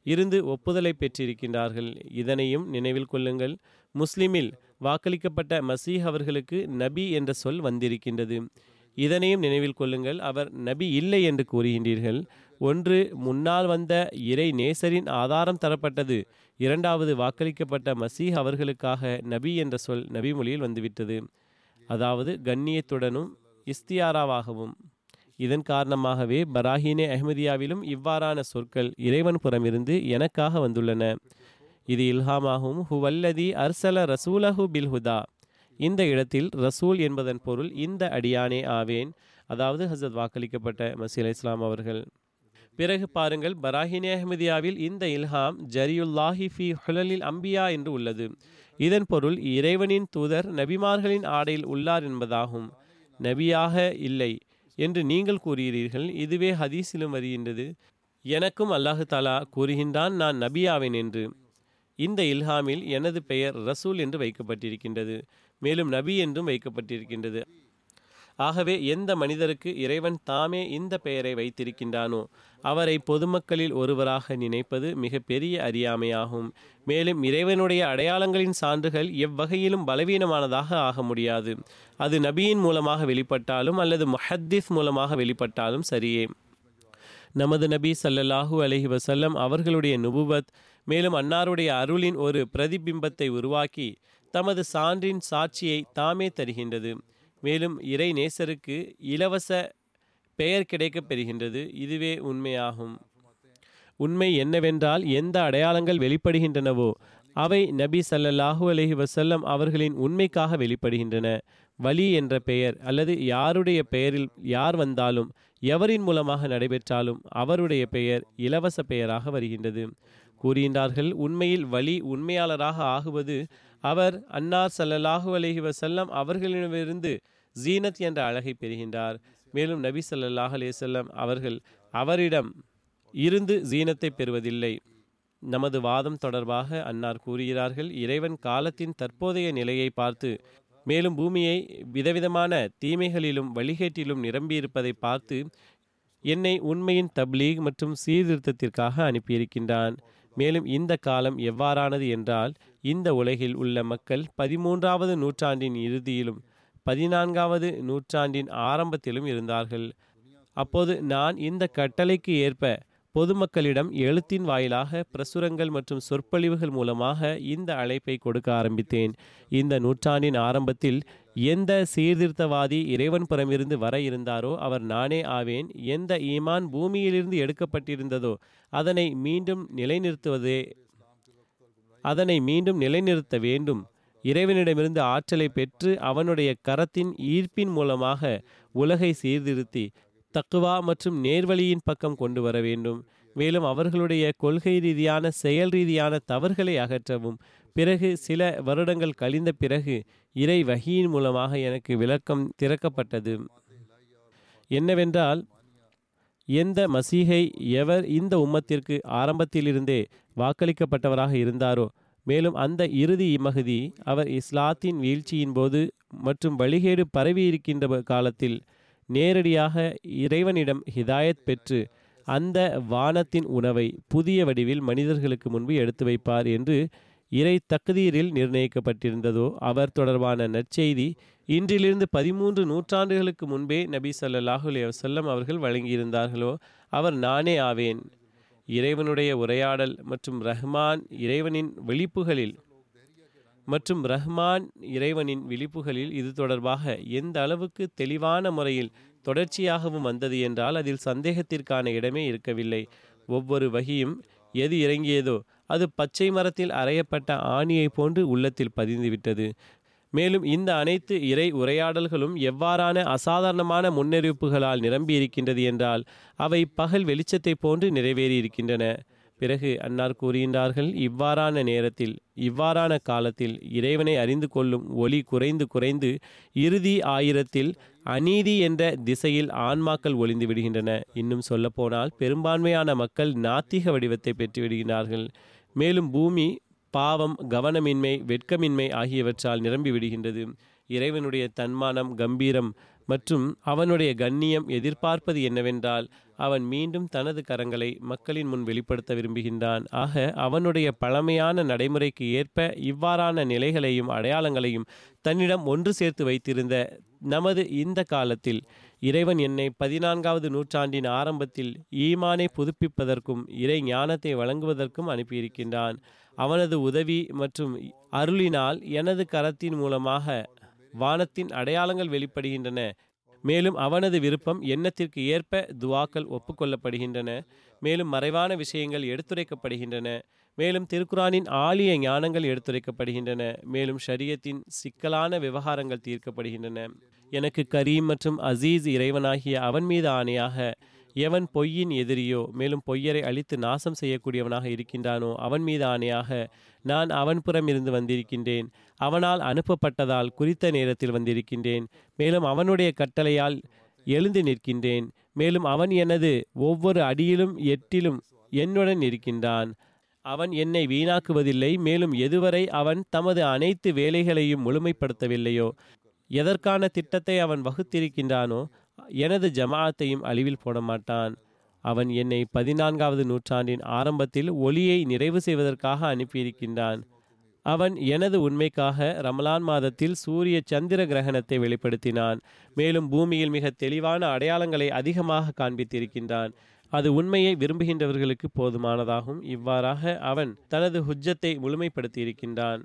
இருந்து ஒப்புதலை பெற்றிருக்கின்றார்கள். இதனையும் நினைவில் கொள்ளுங்கள். முஸ்லிமில் வாக்களிக்கப்பட்ட மசீஹ் அவர்களுக்கு நபி என்ற சொல் வந்திருக்கின்றது. இதனையும் நினைவில் கொள்ளுங்கள். அவர் நபி இல்லை என்று கூறுகின்றீர்கள். ஒன்று முன்னால் வந்த இறை நேசரின் ஆதாரம் தரப்பட்டது. இரண்டாவது வாக்களிக்கப்பட்ட மசீஹ் அவர்களுக்காக நபி என்ற சொல் நபி மொழியில் வந்துவிட்டது. அதாவது கண்ணியத்துடனும் இஸ்தியாராவாகவும். இதன் காரணமாகவே பராஹினே அஹ்மதியாவிலும் இவ்வாறான சொற்கள் இறைவன் புறமிருந்து எனக்காக வந்துள்ளன. இது இல்ஹாமாகும் ஹுவல்லதி அர்சல ரசூலஹு பில்ஹுதா. இந்த இடத்தில் ரசூல் என்பதன் பொருள் இந்த அடியானே ஆவேன். அதாவது ஹசரத் வாக்களிக்கப்பட்ட மசீல் இஸ்லாம் அவர்கள். பிறகு பாருங்கள் பராஹினே அஹ்மதியாவில் இந்த இல்ஹாம் ஜரியுல்லாஹி ஃபி ஹுலலில் அம்பியா என்று உள்ளது. இதன் பொருள் இறைவனின் தூதர் நபிமார்களின் ஆடையில் உள்ளார் என்பதாகும். நபியாக இல்லை என்று நீங்கள் கூறுகிறீர்கள். இதுவே ஹதீஸிலும் வருகின்றது. எனக்கும் அல்லாஹு தாலா கூறுகின்றான் நான் நபியாவேன் என்று. இந்த இல்ஹாமில் எனது பெயர் ரசூல் என்று வைக்கப்பட்டிருக்கின்றது. மேலும் நபி என்றும் வைக்கப்பட்டிருக்கின்றது. ஆகவே எந்த மனிதருக்கு இறைவன் தாமே இந்த பெயரை வைத்திருக்கின்றானோ அவரை பொதுமக்களில் ஒருவராக நினைப்பது மிக பெரிய அறியாமையாகும். மேலும் இறைவனுடைய அடையாளங்களின் சான்றுகள் எவ்வகையிலும் பலவீனமானதாக ஆக முடியாது. அது நபியின் மூலமாக வெளிப்பட்டாலும் அல்லது முஹத்திஸ் மூலமாக வெளிப்பட்டாலும் சரியே. நமது நபி ஸல்லல்லாஹு அலஹி வசல்லம் அவர்களுடைய நுபுவத் மேலும் அன்னாருடைய அருளின் ஒரு பிரதிபிம்பத்தை உருவாக்கி தமது சான்றின் சாட்சியை தாமே தருகின்றது. மேலும் இறை நேசருக்கு இலவச பெயர் கிடைக்கப் பெறுகின்றது. இதுவே உண்மையாகும். உண்மை என்னவென்றால் எந்த அடையாளங்கள் வெளிப்படுகின்றனவோ அவை நபி ஸல்லல்லாஹு அலஹி வசல்லம் அவர்களின் உண்மைக்காக வெளிப்படுகின்றன. வலி என்ற பெயர் அல்லது யாருடைய பெயரில் யார் வந்தாலும் எவரின் மூலமாக நடைபெற்றாலும் அவருடைய பெயர் இலவச பெயராக வருகின்றது. கூறுகின்றார்கள் உண்மையில் வலி உண்மையாளராக ஆகுவது அவர் அன்னார் ஸல்லல்லாஹு அலஹி வசல்லம் அவர்களிடமிருந்து ஜீனத் என்ற அழகை பெறுகின்றார். மேலும் நபி சல்லாஹ் அலேசல்லம் அவர்கள் அவரிடம் இருந்து ஜீனத்தை பெறுவதில்லை. நமது வாதம் தொடர்பாக அன்னார் கூறுகிறார்கள் இறைவன் காலத்தின் தற்போதைய நிலையை பார்த்து மேலும் பூமியை விதவிதமான தீமைகளிலும் வழிகேட்டிலும் நிரம்பியிருப்பதை பார்த்து என்னை உண்மையின் தப்லீக் மற்றும் சீர்திருத்தத்திற்காக அனுப்பியிருக்கின்றான். மேலும் இந்த காலம் எவ்வாறானது என்றால் இந்த உலகில் உள்ள மக்கள் பதிமூன்றாவது நூற்றாண்டின் இறுதியிலும் பதினான்காவது நூற்றாண்டின் ஆரம்பத்திலும் இருந்தார்கள். அப்போது நான் இந்த கட்டளைக்கு ஏற்ப பொதுமக்களிடம் எழுத்தின் வாயிலாக பிரசுரங்கள் மற்றும் சொற்பொழிவுகள் மூலமாக இந்த அழைப்பை கொடுக்க ஆரம்பித்தேன். இந்த நூற்றாண்டின் ஆரம்பத்தில் எந்த சீர்திருத்தவாதி இறைவன் புறமிருந்து வர இருந்தாரோ அவர் நானே ஆவேன். எந்த ஈமான் பூமியிலிருந்து எடுக்கப்பட்டிருந்ததோ அதனை மீண்டும் நிலைநிறுத்துவதே அதனை மீண்டும் நிலைநிறுத்த வேண்டும். இறைவனிடமிருந்து ஆற்றலை பெற்று அவனுடைய கரத்தின் ஈர்ப்பின் மூலமாக உலகை சீர்திருத்தி தக்குவா மற்றும் நேர்வழியின் பக்கம் கொண்டு வர வேண்டும். மேலும் அவர்களுடைய கொள்கை ரீதியான செயல் ரீதியான தவறுகளை அகற்றவும். பிறகு சில வருடங்கள் கழிந்த பிறகு இறை வகியின் மூலமாக எனக்கு விளக்கம் திறக்கப்பட்டது. என்னவென்றால் எந்த மசீகை எவர் இந்த உம்மத்திற்கு ஆரம்பத்திலிருந்தே வாக்களிக்கப்பட்டவராக இருந்தாரோ மேலும் அந்த இறுதி மகதி அவர் இஸ்லாத்தின் வீழ்ச்சியின் போது மற்றும் வழிகேடு பரவி இருக்கின்ற காலத்தில் நேரடியாக இறைவனிடம் ஹிதாயத் பெற்று அந்த வானத்தின் உணவை புதிய வடிவில் மனிதர்களுக்கு முன்பு எடுத்து வைப்பார் என்று இறை தக்தீரில் நிர்ணயிக்கப்பட்டிருந்ததோ அவர் தொடர்பான நற்செய்தி இன்றிலிருந்து பதிமூன்று நூற்றாண்டுகளுக்கு முன்பே நபி ஸல்லல்லாஹு அலைஹி அவர்கள் வழங்கியிருந்தார்களோ அவர் நானே ஆவேன். இறைவனுடைய உரையாடல் மற்றும் ரஹ்மான் இறைவனின் விழிப்புகளில் மற்றும் ரஹ்மான் இறைவனின் விழிப்புகளில் இது தொடர்பாக எந்த அளவுக்கு தெளிவான முறையில் தொடர்ச்சியாகவும் வந்தது என்றால் அதில் சந்தேகத்திற்கான இடமே இருக்கவில்லை. ஒவ்வொரு வகியும் எது இறங்கியதோ அது பச்சை மரத்தில் அறையப்பட்ட ஆணியை போன்று உள்ளத்தில் பதிந்துவிட்டது. மேலும் இந்த அனைத்து இறை உரையாடல்களும் எவ்வாறான அசாதாரணமான முன்னறிவிப்புகளால் நிரம்பியிருக்கின்றது என்றால் அவை பகல் வெளிச்சத்தை போன்று நிறைவேறியிருக்கின்றன. பிறகு அன்னார் கூறுகின்றார்கள் இவ்வாறான நேரத்தில் இவ்வாறான காலத்தில் இறைவனை அறிந்து கொள்ளும் ஒளி குறைந்து குறைந்து இறுதி ஆயிரத்தில் அநீதி என்ற திசையில் ஆன்மாக்கள் ஒளிந்து விடுகின்றன. இன்னும் சொல்லப்போனால் பெரும்பான்மையான மக்கள் நாத்திக வடிவத்தை பெற்று விடுகிறார்கள் மேலும் பூமி பாவம் கவனமின்மை வெட்கமின்மை ஆகியவற்றால் நிரம்பி விடுகின்றது. இறைவனுடைய தன்மானம் கம்பீரம் மற்றும் அவனுடைய கண்ணியம் எதிர்பார்ப்பது என்னவென்றால் அவன் மீண்டும் தனது கரங்களை மக்களின் முன் வெளிப்படுத்த விரும்புகின்றான். ஆக அவனுடைய பழமையான நடைமுறைக்கு ஏற்ப இவ்வாறான நிலைகளையும் அடையாளங்களையும் தன்னிடம் ஒன்று சேர்த்து வைத்திருந்த நமது இந்த காலத்தில் இறைவன் என்னை பதினான்காவது நூற்றாண்டின் ஆரம்பத்தில் ஈமானை புதுப்பிப்பதற்கும் இறை ஞானத்தை வழங்குவதற்கும் அனுப்பியிருக்கின்றான். அவனது உதவி மற்றும் அருளினால் எனது கரத்தின் மூலமாக வானத்தின் அடையாளங்கள் வெளிப்படுகின்றன. மேலும் அவனது விருப்பம் எண்ணத்திற்கு ஏற்ப துவாக்கள் ஒப்புக்கொள்ளப்படுகின்றன. மேலும் மறைவான விஷயங்கள் எடுத்துரைக்கப்படுகின்றன. மேலும் திருக்குரானின் ஆலிய ஞானங்கள் எடுத்துரைக்கப்படுகின்றன. மேலும் ஷரியத்தின் சிக்கலான விவகாரங்கள் தீர்க்கப்படுகின்றன. எனக்கு கரீம் மற்றும் அசீஸ் இறைவனாகிய அவன் மீது ஆணையாக எவன் பொய்யின் எதிரியோ மேலும் பொய்யரை அழித்து நாசம் செய்யக்கூடியவனாக இருக்கின்றானோ அவன் மீது ஆணையாக நான் அவன் புறம் இருந்து வந்திருக்கின்றேன். அவனால் அனுப்பப்பட்டதால் குறித்த நேரத்தில் வந்திருக்கின்றேன். மேலும் அவனுடைய கட்டளையால் எழுந்து நிற்கின்றேன். மேலும் அவன் எனது ஒவ்வொரு அடியிலும் எட்டிலும் என்னுடன் இருக்கின்றான். அவன் என்னை வீணாக்குவதில்லை. மேலும் எதுவரை அவன் தமது அனைத்து வேலைகளையும் முழுமைப்படுத்தவில்லையோ எதற்கான திட்டத்தை அவன் வகுத்திருக்கின்றானோ எனது ஜமாஅத்தையும் அழிவில் போட மாட்டான். அவன் என்னை பதினான்காவது நூற்றாண்டின் ஆரம்பத்தில் ஒளியை நிறைவு செய்வதற்காக அனுப்பியிருக்கின்றான். அவன் எனது உண்மைக்காக ரமலான் மாதத்தில் சூரிய சந்திர கிரகணத்தை வெளிப்படுத்தினான். மேலும் பூமியில் மிக தெளிவான அடையாளங்களை அதிகமாக காண்பித்திருக்கின்றான். அது உண்மையை விரும்புகின்றவர்களுக்கு போதுமானதாகும். இவ்வாறாக அவன் தனது ஹுஜ்ஜத்தை முழுமைப்படுத்தியிருக்கின்றான்.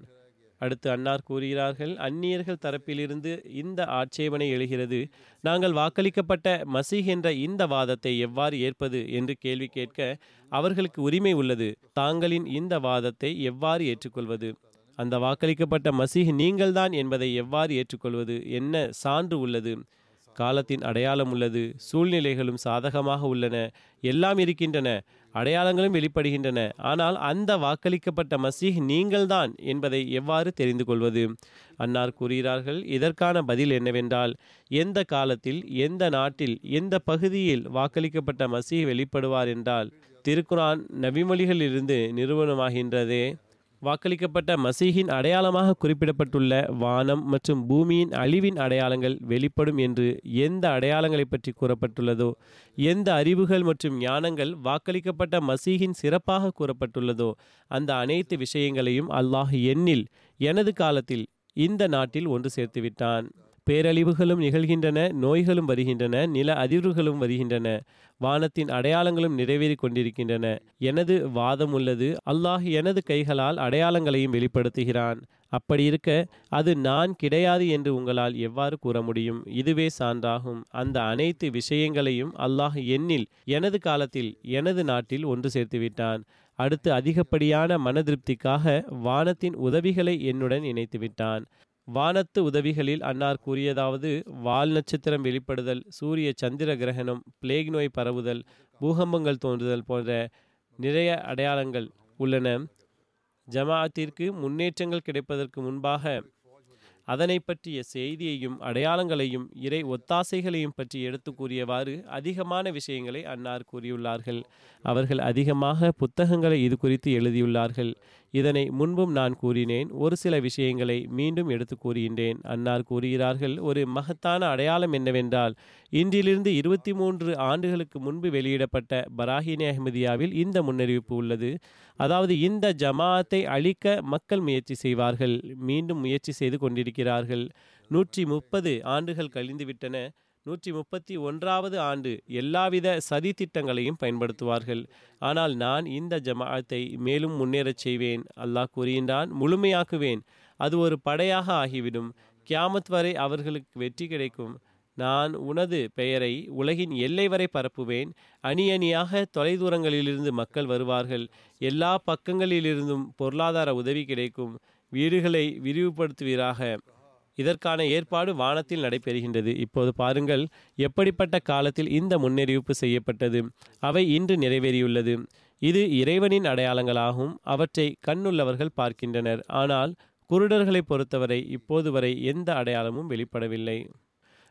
அடுத்து அன்னார் கூறுகிறார்கள் அந்நியர்கள் தரப்பிலிருந்து இந்த ஆட்சேபனை எழுகிறது. நாங்கள் வாக்களிக்கப்பட்ட மசீஹ் என்ற இந்த வாதத்தை எவ்வாறு ஏற்பது என்று கேள்வி கேட்க அவர்களுக்கு உரிமை உள்ளது. தாங்களின் இந்த வாதத்தை எவ்வாறு ஏற்றுக்கொள்வது? அந்த வாக்களிக்கப்பட்ட மசீஹ் நீங்கள்தான் என்பதை எவ்வாறு ஏற்றுக்கொள்வது? என்ன சான்று உள்ளது? காலத்தின் அடையாளம் உள்ளது சூழ்நிலைகளும் சாதகமாக உள்ளன எல்லாம் இருக்கின்றன. அடையாளங்களும் வெளிப்படுகின்றன. ஆனால் அந்த வாக்களிக்கப்பட்ட மசீஹ் நீங்கள்தான் என்பதை எவ்வாறு தெரிந்து கொள்வது? அன்னார் கூறுகிறார்கள் இதற்கான பதில் என்னவென்றால் எந்த காலத்தில் எந்த நாட்டில் எந்த பகுதியில் வாக்களிக்கப்பட்ட மசீஹ் வெளிப்படுவார் என்றால் திருக்குரான் நபிமொழிகளிலிருந்து நிறுவனமாகின்றதே. வாக்களிக்கப்பட்ட மசீஹின் அடையாளமாக குறிப்பிடப்பட்டுள்ள வானம் மற்றும் பூமியின் அழிவின் அடையாளங்கள் வெளிப்படும் என்று எந்த அடையாளங்களை பற்றி கூறப்பட்டுள்ளதோ எந்த அறிவுகள் மற்றும் ஞானங்கள் வாக்களிக்கப்பட்ட மசீஹின் சிறப்பாக கூறப்பட்டுள்ளதோ அந்த அனைத்து விஷயங்களையும் அல்லாஹ் எண்ணில் எனது காலத்தில் இந்த நாட்டில் ஒன்று சேர்த்துவிட்டான். பேரழிவுகளும் நிகழ்கின்றன நோய்களும் வருகின்றன நில அதிர்வுகளும் வருகின்றன வானத்தின் அடையாளங்களும் நிறைவேறி கொண்டிருக்கின்றன. எனது வாதம் உள்ளது. அல்லாஹ் எனது கைகளால் அடையாளங்களையும் வெளிப்படுத்துகிறான். அப்படி இருக்க அது நான் கிடையாது என்று உங்களால் எவ்வாறு கூற முடியும்? இதுவே சான்றாகும். அந்த அனைத்து விஷயங்களையும் அல்லாஹ் என்னில் எனது காலத்தில் எனது நாட்டில் ஒன்று சேர்த்துவிட்டான் அடுத்து அதிகப்படியான மன திருப்திக்காக வானத்தின் உதவிகளை என்னுடன் இணைத்துவிட்டான் வானத்து உதவிகளில் அன்னார் கூறியதாவது வால் நட்சத்திரம் வெளிப்படுதல் சூரிய சந்திர கிரகணம் பிளேக் நோய் பரவுதல் பூகம்பங்கள் தோன்றுதல் போன்ற நிறைய அடையாளங்கள் உள்ளன. ஜமாஅத்திற்கு முன்னேற்றங்கள் கிடைப்பதற்கு முன்பாக அதனை பற்றிய செய்தியையும் அடையாளங்களையும் இறை ஒத்தாசைகளையும் பற்றி எடுத்து கூறியவாறு அதிகமான விஷயங்களை அன்னார் கூறியுள்ளார்கள். அவர்கள் அதிகமாக புத்தகங்களை இது குறித்து எழுதியுள்ளார்கள். இதனை முன்பும் நான் கூறினேன். ஒரு சில விஷயங்களை மீண்டும் எடுத்து கூறுகின்றேன். அன்னார் கூறுகிறார்கள் ஒரு மகத்தான அடையாளம் என்னவென்றால் இன்றிலிருந்து இருபத்தி மூன்று ஆண்டுகளுக்கு முன்பு வெளியிடப்பட்ட பராஹினே அஹ்மதியாவில் இந்த முன்னறிவிப்பு உள்ளது. அதாவது இந்த ஜமாஅத்தை அழிக்க மக்கள் முயற்சி செய்வார்கள். மீண்டும் முயற்சி செய்து கொண்டிருக்கிறார்கள். நூற்றி முப்பது ஆண்டுகள் கழிந்துவிட்டன. நூற்றி முப்பத்தி ஒன்றாவது ஆண்டு எல்லாவித சதி திட்டங்களையும் பயன்படுத்துவார்கள். ஆனால் நான் இந்த ஜமாஅத்தை மேலும் முன்னேறச் செய்வேன். அல்லாஹ் கூறுகின்றான் முழுமையாக்குவேன். அது ஒரு படையாக ஆகிவிடும். கியாமத் வரை அவர்களுக்கு வெற்றி கிடைக்கும். நான் உனது பெயரை உலகின் எல்லை வரை பரப்புவேன். அணி அணியாக தொலைதூரங்களிலிருந்து மக்கள் வருவார்கள். எல்லா பக்கங்களிலிருந்தும் பொருளாதார உதவி கிடைக்கும். வீடுகளை விரிவுபடுத்துவீராக. இதற்கான ஏற்பாடு வானத்தில் நடைபெறுகின்றது. இப்போது பாருங்கள் எப்படிப்பட்ட காலத்தில் இந்த முன்னறிவிப்பு செய்யப்பட்டது? அவை இன்று நிறைவேறியுள்ளது. இது இறைவனின் அடையாளங்களாகும். அவற்றை கண்ணுள்ளவர்கள் பார்க்கின்றனர். ஆனால் குருடர்களை பொறுத்தவரை இப்போது வரை எந்த அடையாளமும் வெளிப்படவில்லை.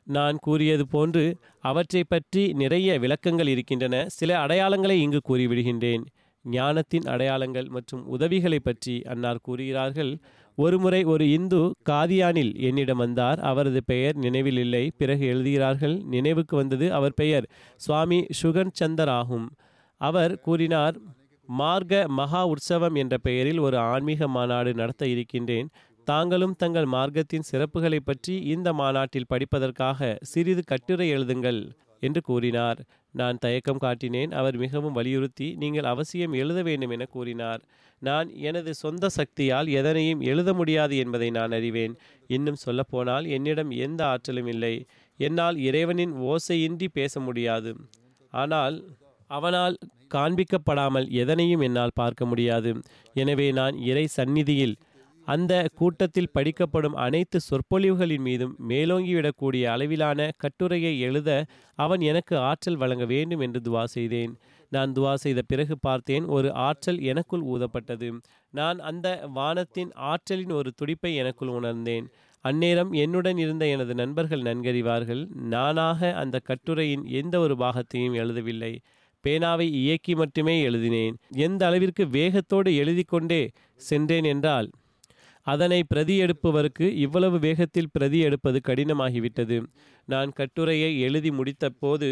நான் கூறியது போன்று அவற்றை பற்றி நிறைய விளக்கங்கள் இருக்கின்றன. சில அடையாளங்களை இங்கு கூறிவிடுகின்றேன். ஞானத்தின் அடையாளங்கள் மற்றும் உதவிகளை பற்றி அன்னார் கூறுகிறார்கள். ஒருமுறை ஒரு இந்து காதியானில் என்னிடம் வந்தார். அவரது பெயர் நினைவில் இல்லை. பிறகு எழுதுகிறார்கள் நினைவுக்கு வந்தது அவர் பெயர் சுவாமி சுகன் சந்தர் ஆகும். அவர் கூறினார் மார்க்க மகா உற்சவம் என்ற பெயரில் ஒரு ஆன்மீக மாநாடு நடத்த இருக்கின்றேன். தாங்களும் தங்கள் மார்க்கத்தின் சிறப்புகளை பற்றி இந்த மாநாட்டில் படிப்பதற்காக சிறிது கட்டுரை எழுதுங்கள். என்று கூறினார். நான் தயக்கம் காட்டினேன். அவர் மிகவும் வலியுறுத்தி நீங்கள் அவசியம் எழுத வேண்டும் என கூறினார். நான் எனது சொந்த சக்தியால் எதனையும் எழுத முடியாது என்பதை நான் அறிவேன். இன்னும் சொல்லப்போனால் என்னிடம் எந்த ஆற்றலும் இல்லை. என்னால் இறைவனின் ஓசையின்றி பேச முடியாது. ஆனால் அவனால் காண்பிக்கப்படாமல் எதனையும் என்னால் பார்க்க முடியாது. எனவே நான் இறை சந்நிதியில் அந்த கூட்டத்தில் படிக்கப்படும் அனைத்து சொற்பொழிவுகளின் மீதும் மேலோங்கிவிடக்கூடிய அளவிலான கட்டுரையை எழுத அவன் எனக்கு ஆற்றல் வழங்க வேண்டும் என்று துவா செய்தேன். நான் துவா செய்த பிறகு பார்த்தேன் ஒரு ஆற்றல் எனக்குள் ஊதப்பட்டது. நான் அந்த வானத்தின் ஆற்றலின் ஒரு துடிப்பை எனக்குள் உணர்ந்தேன். அந்நேரம் என்னுடன் இருந்த எனது நண்பர்கள் நன்கறிவார்கள். நானாக அந்த கட்டுரையின் எந்த ஒரு பாகத்தையும் எழுதவில்லை. பேனாவை இயக்கி மட்டுமே எழுதினேன். எந்த அளவிற்கு வேகத்தோடு எழுதி கொண்டே சென்றேன் என்றால் அதனை பிரதி எடுப்பவருக்கு இவ்வளவு வேகத்தில் பிரதி எடுப்பது கடினமாகிவிட்டது. நான் கட்டுரையை எழுதி முடித்த போது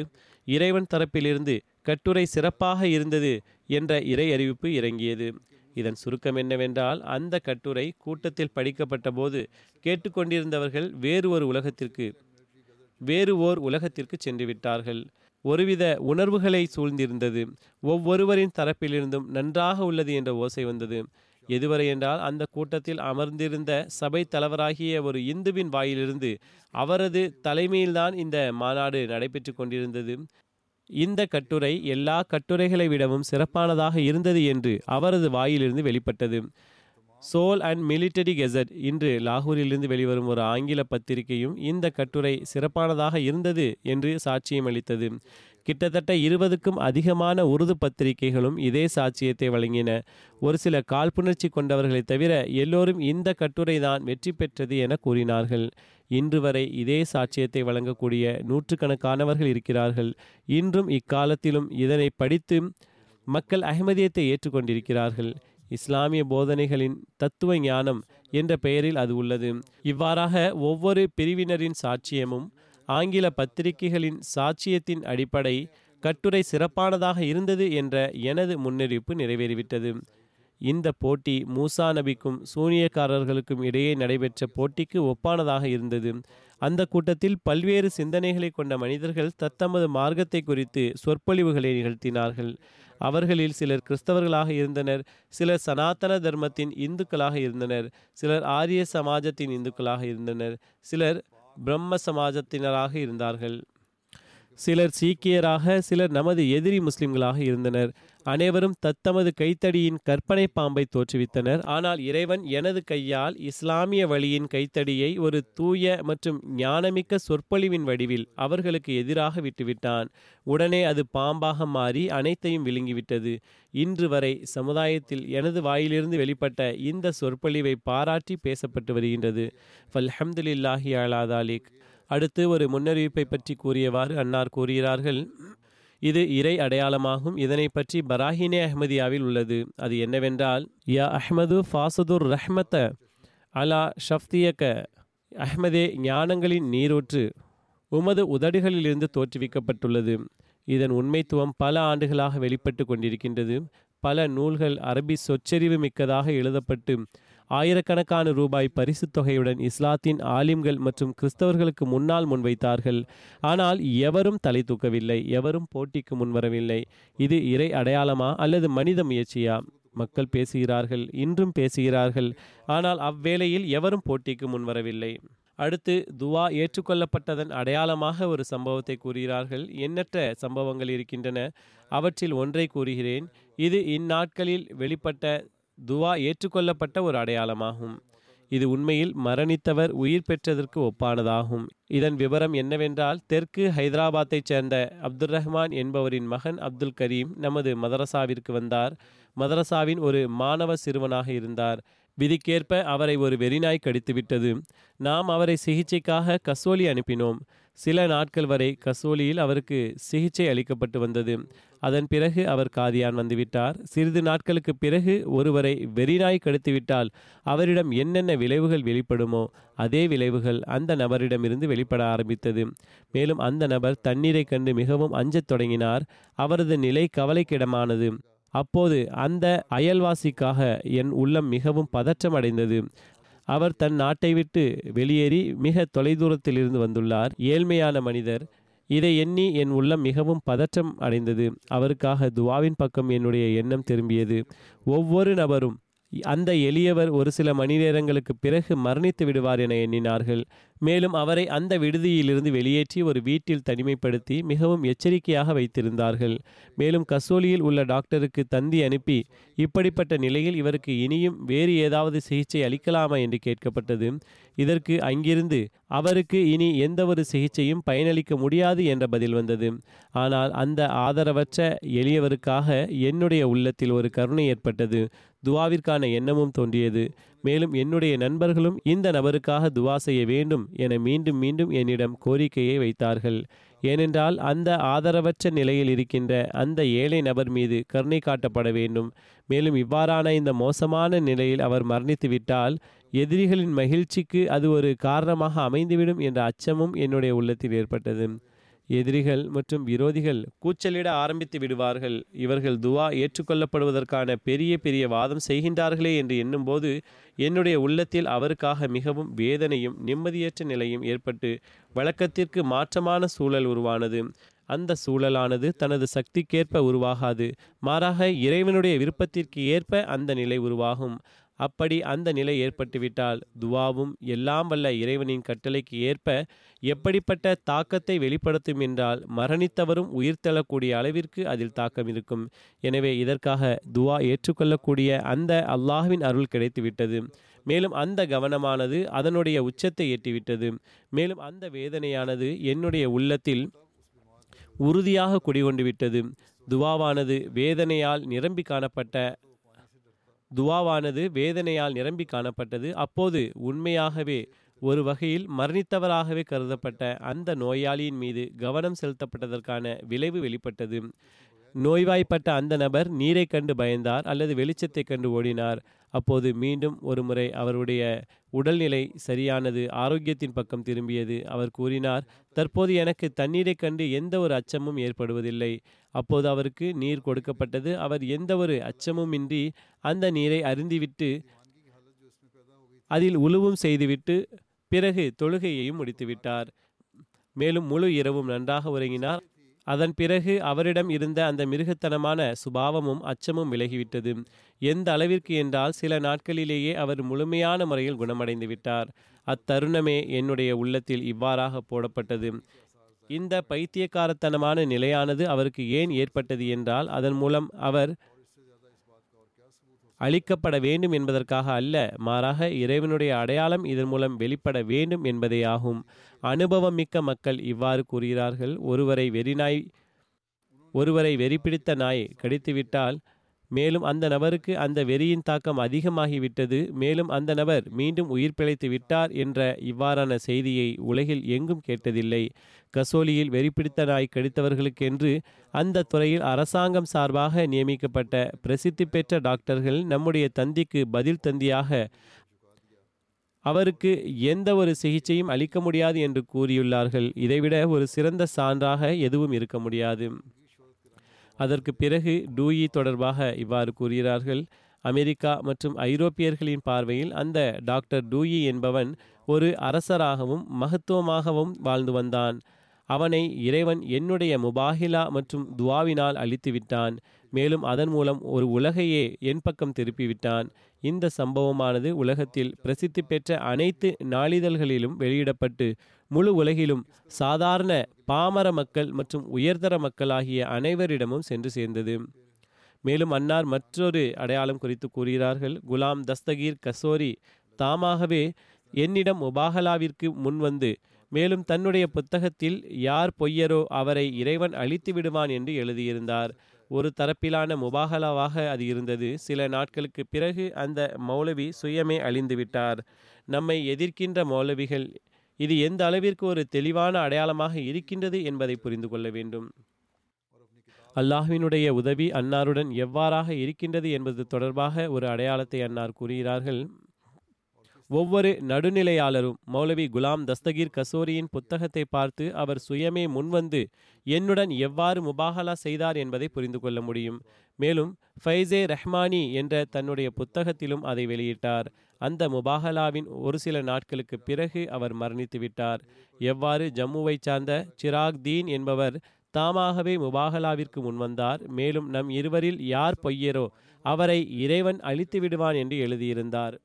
இறைவன் தரப்பிலிருந்து கட்டுரை சிறப்பாக இருந்தது என்ற இறை அறிவிப்பு இறங்கியது. இதன் சுருக்கம் என்னவென்றால் அந்த கட்டுரை கூட்டத்தில் படிக்கப்பட்ட போது கேட்டுக்கொண்டிருந்தவர்கள் வேறு ஒரு உலகத்திற்கு வேறு ஓர் உலகத்திற்கு சென்று விட்டார்கள் ஒருவித உணர்வுகளை சூழ்ந்திருந்தது. ஒவ்வொருவரின் தரப்பிலிருந்தும் நன்றாக உள்ளது என்ற ஓசை வந்தது. எதுவரை என்றால் அந்த கூட்டத்தில் அமர்ந்திருந்த சபை தலைவராகிய ஒரு இந்துவின் வாயிலிருந்து அவரது தலைமையில்தான் இந்த மாநாடு நடைபெற்று கொண்டிருந்தது. இந்த கட்டுரை எல்லா கட்டுரைகளை விடவும் சிறப்பானதாக இருந்தது என்று அவரது வாயிலிருந்து வெளிப்பட்டது. சோல் அண்ட் மிலிட்டரி கெசட் இன்று லாகூரிலிருந்து வெளிவரும் ஒரு ஆங்கில பத்திரிகையும் இந்த கட்டுரை சிறப்பானதாக இருந்தது என்று சாட்சியம் அளித்தது. கிட்டத்தட்ட இருபதுக்கும் அதிகமான உருது பத்திரிகைகளும் இதே சாட்சியத்தை வழங்கின. ஒரு சில காழ்ப்புணர்ச்சி கொண்டவர்களை தவிர எல்லோரும் இந்த கட்டுரை தான் வெற்றி பெற்றது என கூறினார்கள். இன்று வரை இதே சாட்சியத்தை வழங்கக்கூடிய நூற்றுக்கணக்கானவர்கள் இருக்கிறார்கள். இன்றும் இக்காலத்திலும் இதனை படித்து மக்கள் அகமதியத்தை ஏற்றுக்கொண்டிருக்கிறார்கள். இஸ்லாமிய போதனைகளின் தத்துவ ஞானம் என்ற பெயரில் அது உள்ளது. இவ்வாறாக ஒவ்வொரு பிரிவினரின் சாட்சியமும் ஆங்கில பத்திரிகைகளின் சாட்சியத்தின் அடிப்படை கட்டுரை சிறப்பானதாக இருந்தது என்ற எனது முன்னறிவிப்பு நிறைவேறிவிட்டது. இந்த போட்டி மூசா நபிக்கும் சூனியக்காரர்களுக்கும் இடையே நடைபெற்ற போட்டிக்கு ஒப்பானதாக இருந்தது. அந்த கூட்டத்தில் பல்வேறு சிந்தனைகளை கொண்ட மனிதர்கள் தத்தமது மார்க்கத்தை குறித்து சொற்பொழிவுகளை நிகழ்த்தினார்கள். அவர்களில் சிலர் கிறிஸ்தவர்களாக இருந்தனர் சிலர் சனாதன தர்மத்தின் இந்துக்களாக இருந்தனர் சிலர் ஆரிய சமாஜத்தின் இந்துக்களாக இருந்தனர் சிலர் பிரம்ம சமாஜத்தினராக இருந்தார்கள். சிலர் சீக்கியராக சிலர் நமது எதிரி முஸ்லிம்களாக இருந்தனர். அனைவரும் தத்தமது கைத்தடியின் கற்பனை பாம்பை தோற்றுவித்தனர். ஆனால் இறைவன் எனது கையால் இஸ்லாமிய வழியின் கைத்தடியை ஒரு தூய மற்றும் ஞானமிக்க சொற்பொழிவின் வடிவில் அவர்களுக்கு எதிராக விட்டுவிட்டான். உடனே அது பாம்பாக மாறி அனைத்தையும் விழுங்கிவிட்டது. இன்று வரை சமுதாயத்தில் எனது வாயிலிருந்து வெளிப்பட்ட இந்த சொற்பொழிவை பாராட்டி பேசப்பட்டு வருகின்றது. ஃபல்ஹம்துலில்லாஹி அலாதாலிக் அடுத்து ஒரு முன்னறிவிப்பை பற்றி கூறியவாறு அன்னார் கூறுகிறார்கள் இது இறை அடையாளமாகும். இதனை பற்றி பராஹினே அஹ்மதியாவில் உள்ளது. அது என்னவென்றால் யா அஹ்மது ஃபாசதுர் ரஹ்மத்த அலா ஷஃப்தியக்க அஹ்மதே ஞானங்களின் நீரூற்று உமது உதடுகளிலிருந்து தோற்றுவிக்கப்பட்டுள்ளது. இதன் உண்மைத்துவம் பல ஆண்டுகளாக வெளிப்பட்டு கொண்டிருக்கின்றது. பல நூல்கள் அரபி சொச்சரிவு மிக்கதாக எழுதப்பட்டு ஆயிரக்கணக்கான ரூபாய் பரிசுத் தொகையுடன் இஸ்லாத்தின் ஆலிம்கள் மற்றும் கிறிஸ்தவர்களுக்கு முன்னால் முன்வைத்தார்கள். ஆனால் எவரும் தலை தூக்கவில்லை எவரும் போட்டிக்கு முன்வரவில்லை. இது இறை அடையாளமா அல்லது மனித முயற்சியா? மக்கள் பேசுகிறார்கள் இன்றும் பேசுகிறார்கள். ஆனால் அவ்வேளையில் எவரும் போட்டிக்கு முன்வரவில்லை. அடுத்து துவா ஏற்றுக்கொள்ளப்பட்டதன் அடையாளமாக ஒரு சம்பவத்தை கூறுகிறார்கள். எண்ணற்ற சம்பவங்கள் இருக்கின்றன. அவற்றில் ஒன்றை கூறுகிறேன். இது இந்நாட்களில் வெளிப்பட்ட துவா ஏற்றுக்கொள்ளப்பட்ட ஒரு அடையாளமாகும். இது உண்மையில் மரணித்தவர் உயிர் பெற்றதற்கு ஒப்பானதாகும். இதன் விவரம் என்னவென்றால் தெற்கு ஹைதராபாத்தைச் சேர்ந்த அப்துல் ரஹ்மான் என்பவரின் மகன் அப்துல் கரீம் நமது மதரசாவிற்கு வந்தார். மதரசாவின் ஒரு மாணவ சிறுவனாக இருந்தார். விதிக்கேற்ப அவரை ஒரு வெறிநாய் கடித்துவிட்டது. நாம் அவரை சிகிச்சைக்காக கசோலி அனுப்பினோம். சில நாட்கள் வரை கசோலியில் அவருக்கு சிகிச்சை அளிக்கப்பட்டு வந்தது. அதன் பிறகு அவர் காதியான் வந்துவிட்டார் சிறிது நாட்களுக்கு பிறகு ஒருவரை வெறிநாய் கடுத்துவிட்டால் அவரிடம் என்னென்ன விளைவுகள் வெளிப்படுமோ அதே விளைவுகள் அந்த நபரிடமிருந்து வெளிப்பட ஆரம்பித்தது. மேலும் அந்த நபர் தண்ணீரை கண்டு மிகவும் அஞ்சத் தொடங்கினார். அவரது நிலை கவலைக்கிடமானது. அப்போது அந்த அயல்வாசிக்காக என் உள்ளம் மிகவும் பதற்றம் அடைந்தது. அவர் தன் நாட்டை விட்டு வெளியேறி மிக தொலைதூரத்தில் இருந்து வந்துள்ளார். ஏழ்மையான மனிதர். இதை எண்ணி என் உள்ளம் மிகவும் பதற்றம் அடைந்தது. அவருக்காக துவாவின் பக்கம் என்னுடைய எண்ணம் திரும்பியது. ஒவ்வொரு நபரும் அந்த எளியவர் ஒரு சில மணி நேரங்களுக்கு பிறகு மரணித்து விடுவார் என எண்ணினார்கள். மேலும் அவரை அந்த விடுதியிலிருந்து வெளியேற்றி ஒரு வீட்டில் தனிமைப்படுத்தி மிகவும் எச்சரிக்கையாக வைத்திருந்தார்கள். மேலும் கசோலியில் உள்ள டாக்டருக்கு தந்தி அனுப்பி இப்படிப்பட்ட நிலையில் இவருக்கு இனியும் வேறு ஏதாவது சிகிச்சை அளிக்கலாமா என்று கேட்கப்பட்டது. இதற்கு அங்கிருந்து அவருக்கு இனி எந்த ஒரு சிகிச்சையும் பயனளிக்க முடியாது என்ற பதில் வந்தது. ஆனால் அந்த ஆதரவற்ற எளியவருக்காக என்னுடைய உள்ளத்தில் ஒரு கருணை ஏற்பட்டது. துவாவிற்கான எண்ணமும் தோன்றியது. மேலும் என்னுடைய நண்பர்களும் இந்த நபருக்காக துவா செய்ய வேண்டும் என மீண்டும் மீண்டும் என்னிடம் கோரிக்கையை வைத்தார்கள். ஏனென்றால் அந்த ஆதரவற்ற நிலையில் இருக்கின்ற அந்த ஏழை நபர் மீது கருணை காட்டப்பட வேண்டும். மேலும் இவ்வாறான இந்த மோசமான நிலையில் அவர் மரணித்துவிட்டால் எதிரிகளின் மகிழ்ச்சிக்கு அது ஒரு காரணமாக அமைந்துவிடும் என்ற அச்சமும் என்னுடைய உள்ளத்தில் ஏற்பட்டது. எதிரிகள் மற்றும் விரோதிகள் கூச்சலிட ஆரம்பித்து விடுவார்கள். இவர்கள் துவா ஏற்றுக்கொள்ளப்படுவதற்கான பெரிய பெரிய வாதம் செய்கின்றார்களே என்று எண்ணும்போது என்னுடைய உள்ளத்தில் அவருக்காக மிகவும் வேதனையும் நிம்மதியற்ற நிலையும் ஏற்பட்டு வழக்கத்திற்கு மாற்றமான சூழல் உருவானது. அந்த சூழலானது தனது சக்திக்கேற்ப உருவாகாது. மாறாக இறைவனுடைய விருப்பத்திற்கு ஏற்ப அந்த நிலை உருவாகும். அப்படி அந்த நிலை ஏற்பட்டுவிட்டால் துவாவும் எல்லாம் வல்ல இறைவனின் கட்டளைக்கு ஏற்ப எப்படிப்பட்ட தாக்கத்தை வெளிப்படுத்தும் என்றால் மரணித்தவரும் உயிர் தள்ளக்கூடிய அளவிற்கு அதில் தாக்கம் இருக்கும். எனவே இதற்காக துவா ஏற்றுக்கொள்ளக்கூடிய அந்த அல்லாஹ்வின் அருள் கிடைத்துவிட்டது. மேலும் அந்த கவனமானது அதனுடைய உச்சத்தை எட்டிவிட்டது. மேலும் அந்த வேதனையானது என்னுடைய உள்ளத்தில் உறுதியாக குடிகொண்டு விட்டது துவாவானது வேதனையால் நிரம்பி காணப்பட்ட துவாவானது வேதனையால் நிரம்பி காணப்பட்டது. அப்போது உண்மையாகவே ஒரு வகையில் மரணித்தவராகவே கருதப்பட்ட அந்த நோயாளியின் மீது கவனம் செலுத்தப்பட்டதற்கான விளைவு வெளிப்பட்டது. நோய்வாய்ப்பட்ட அந்த நபர் நீரை கண்டு பயந்தார் அல்லது வெளிச்சத்தை கண்டு ஓடினார். அப்போது மீண்டும் ஒரு முறை அவருடைய உடல்நிலை சரியானது ஆரோக்கியத்தின் பக்கம் திரும்பியது. அவர் கூறினார் தற்போது எனக்கு தண்ணீரை கண்டு எந்த ஒரு அச்சமும் ஏற்படுவதில்லை. அப்போது அவருக்கு நீர் கொடுக்கப்பட்டது. அவர் எந்த ஒரு அச்சமும் இன்றி அந்த நீரை அருந்திவிட்டு அதில் உழுவும் செய்துவிட்டு பிறகு தொழுகையையும் முடித்துவிட்டார். மேலும் முழு இரவும் நன்றாக உறங்கினார். அதன் பிறகு அவரிடம் இருந்த அந்த மிருகத்தனமான சுபாவமும் அச்சமும் விலகிவிட்டது. எந்த அளவிற்கு என்றால் சில நாட்களிலேயே அவர் முழுமையான முறையில் குணமடைந்து விட்டார். அத்தருணமே என்னுடைய உள்ளத்தில் இவ்வாறாக போடப்பட்டது. இந்த பைத்தியக்காரத்தனமான நிலையானது அவருக்கு ஏன் ஏற்பட்டது என்றால் அதன் மூலம் அவர் அளிக்கப்பட வேண்டும் என்பதற்காக அல்ல மாறாக இறைவனுடைய அடையாளம் இதன் மூலம் வெளிப்பட வேண்டும் என்பதே ஆகும். அனுபவம் மிக்க மக்கள் இவ்வாறு கூறுகிறார்கள். ஒருவரை வெறிநாய் ஒருவரை வெறி பிடித்த நாய் கடித்துவிட்டால் மேலும் அந்த நபருக்கு அந்த வெறியின் தாக்கம் அதிகமாகிவிட்டது. மேலும் அந்த நபர் மீண்டும் உயிர் பிழைத்து விட்டார் என்ற இவ்வாறான செய்தியை உலகில் எங்கும் கேட்டதில்லை. கசோலியில் வெறி பிடித்த நாய் கடித்தவர்களுக்கென்று அந்த துறையில் அரசாங்கம் சார்பாக நியமிக்கப்பட்ட பிரசித்தி பெற்ற டாக்டர்கள் நம்முடைய தந்திக்கு பதில் தந்தியாக அவருக்கு எந்த ஒரு சிகிச்சையும் அளிக்க முடியாது என்று கூறியுள்ளார்கள். இதைவிட ஒரு சிறந்த சான்றாக எதுவும் இருக்க முடியாது. அதற்கு பிறகு டூயி தொடர்பாக இவ்வாறு கூறுகிறார்கள். அமெரிக்கா மற்றும் ஐரோப்பியர்களின் பார்வையில் அந்த டாக்டர் டூயி என்பவன் ஒரு அரசராகவும் மகத்துவமாகவும் வாழ்ந்து வந்தான். அவனை இறைவன் என்னுடைய முபாஹிலா மற்றும் துவாவினால் அழித்து விட்டான் மேலும் அதன் மூலம் ஒரு உலகையே என் பக்கம் திருப்பிவிட்டான். இந்த சம்பவமானது உலகத்தில் பிரசித்தி பெற்ற அனைத்து நாளிதழ்களிலும் வெளியிடப்பட்டு முழு உலகிலும் சாதாரண பாமர மக்கள் மற்றும் உயர்தர மக்கள் ஆகிய அனைவரிடமும் சென்று சேர்ந்தது. மேலும் அன்னார் மற்றொரு அடையாளம் குறித்து கூறுகிறார்கள். குலாம் தஸ்தகீர் கசோரி தாமாகவே என்னிடம் முபாகலாவிற்கு முன்வந்து மேலும் தன்னுடைய புத்தகத்தில் யார் பொய்யரோ அவரை இறைவன் அழித்து விடுவான் என்று எழுதியிருந்தார். ஒரு தரப்பிலான முபாகலாவாக அது இருந்தது. சில நாட்களுக்கு பிறகு அந்த மௌலவி சுயமே அழிந்துவிட்டார் நம்மை எதிர்க்கின்ற மௌலவிகள் இது எந்த அளவிற்கு ஒரு தெளிவான அடையாளமாக இருக்கின்றது என்பதை புரிந்து கொள்ள வேண்டும். அல்லாஹ்வினுடைய உதவி அன்னாருடன் எவ்வாறாக இருக்கின்றது என்பது தொடர்பாக ஒரு அடையாளத்தை அன்னார் கூறுகிறார்கள். ஒவ்வொரு நடுநிலையாளரும் மௌலவி குலாம் தஸ்தகீர் கசோரியின் புத்தகத்தை பார்த்து அவர் சுயமே முன்வந்து என்னுடன் எவ்வாறு முபாகலா செய்தார் என்பதை புரிந்து கொள்ள முடியும். மேலும் ஃபைசே ரஹ்மானி என்ற தன்னுடைய புத்தகத்திலும் அதை வெளியிட்டார். அந்த முபாகலாவின் ஒரு சில நாட்களுக்கு பிறகு அவர் மரணித்துவிட்டார் எவ்வாறு ஜம்முவை சார்ந்த சிராக் தீன் என்பவர் தாமாகவே முபாகலாவிற்கு முன்வந்தார். மேலும் நம் இருவரில் யார் பொய்யரோ அவரை இறைவன் அழித்து விடுவான் என்று எழுதியிருந்தார்.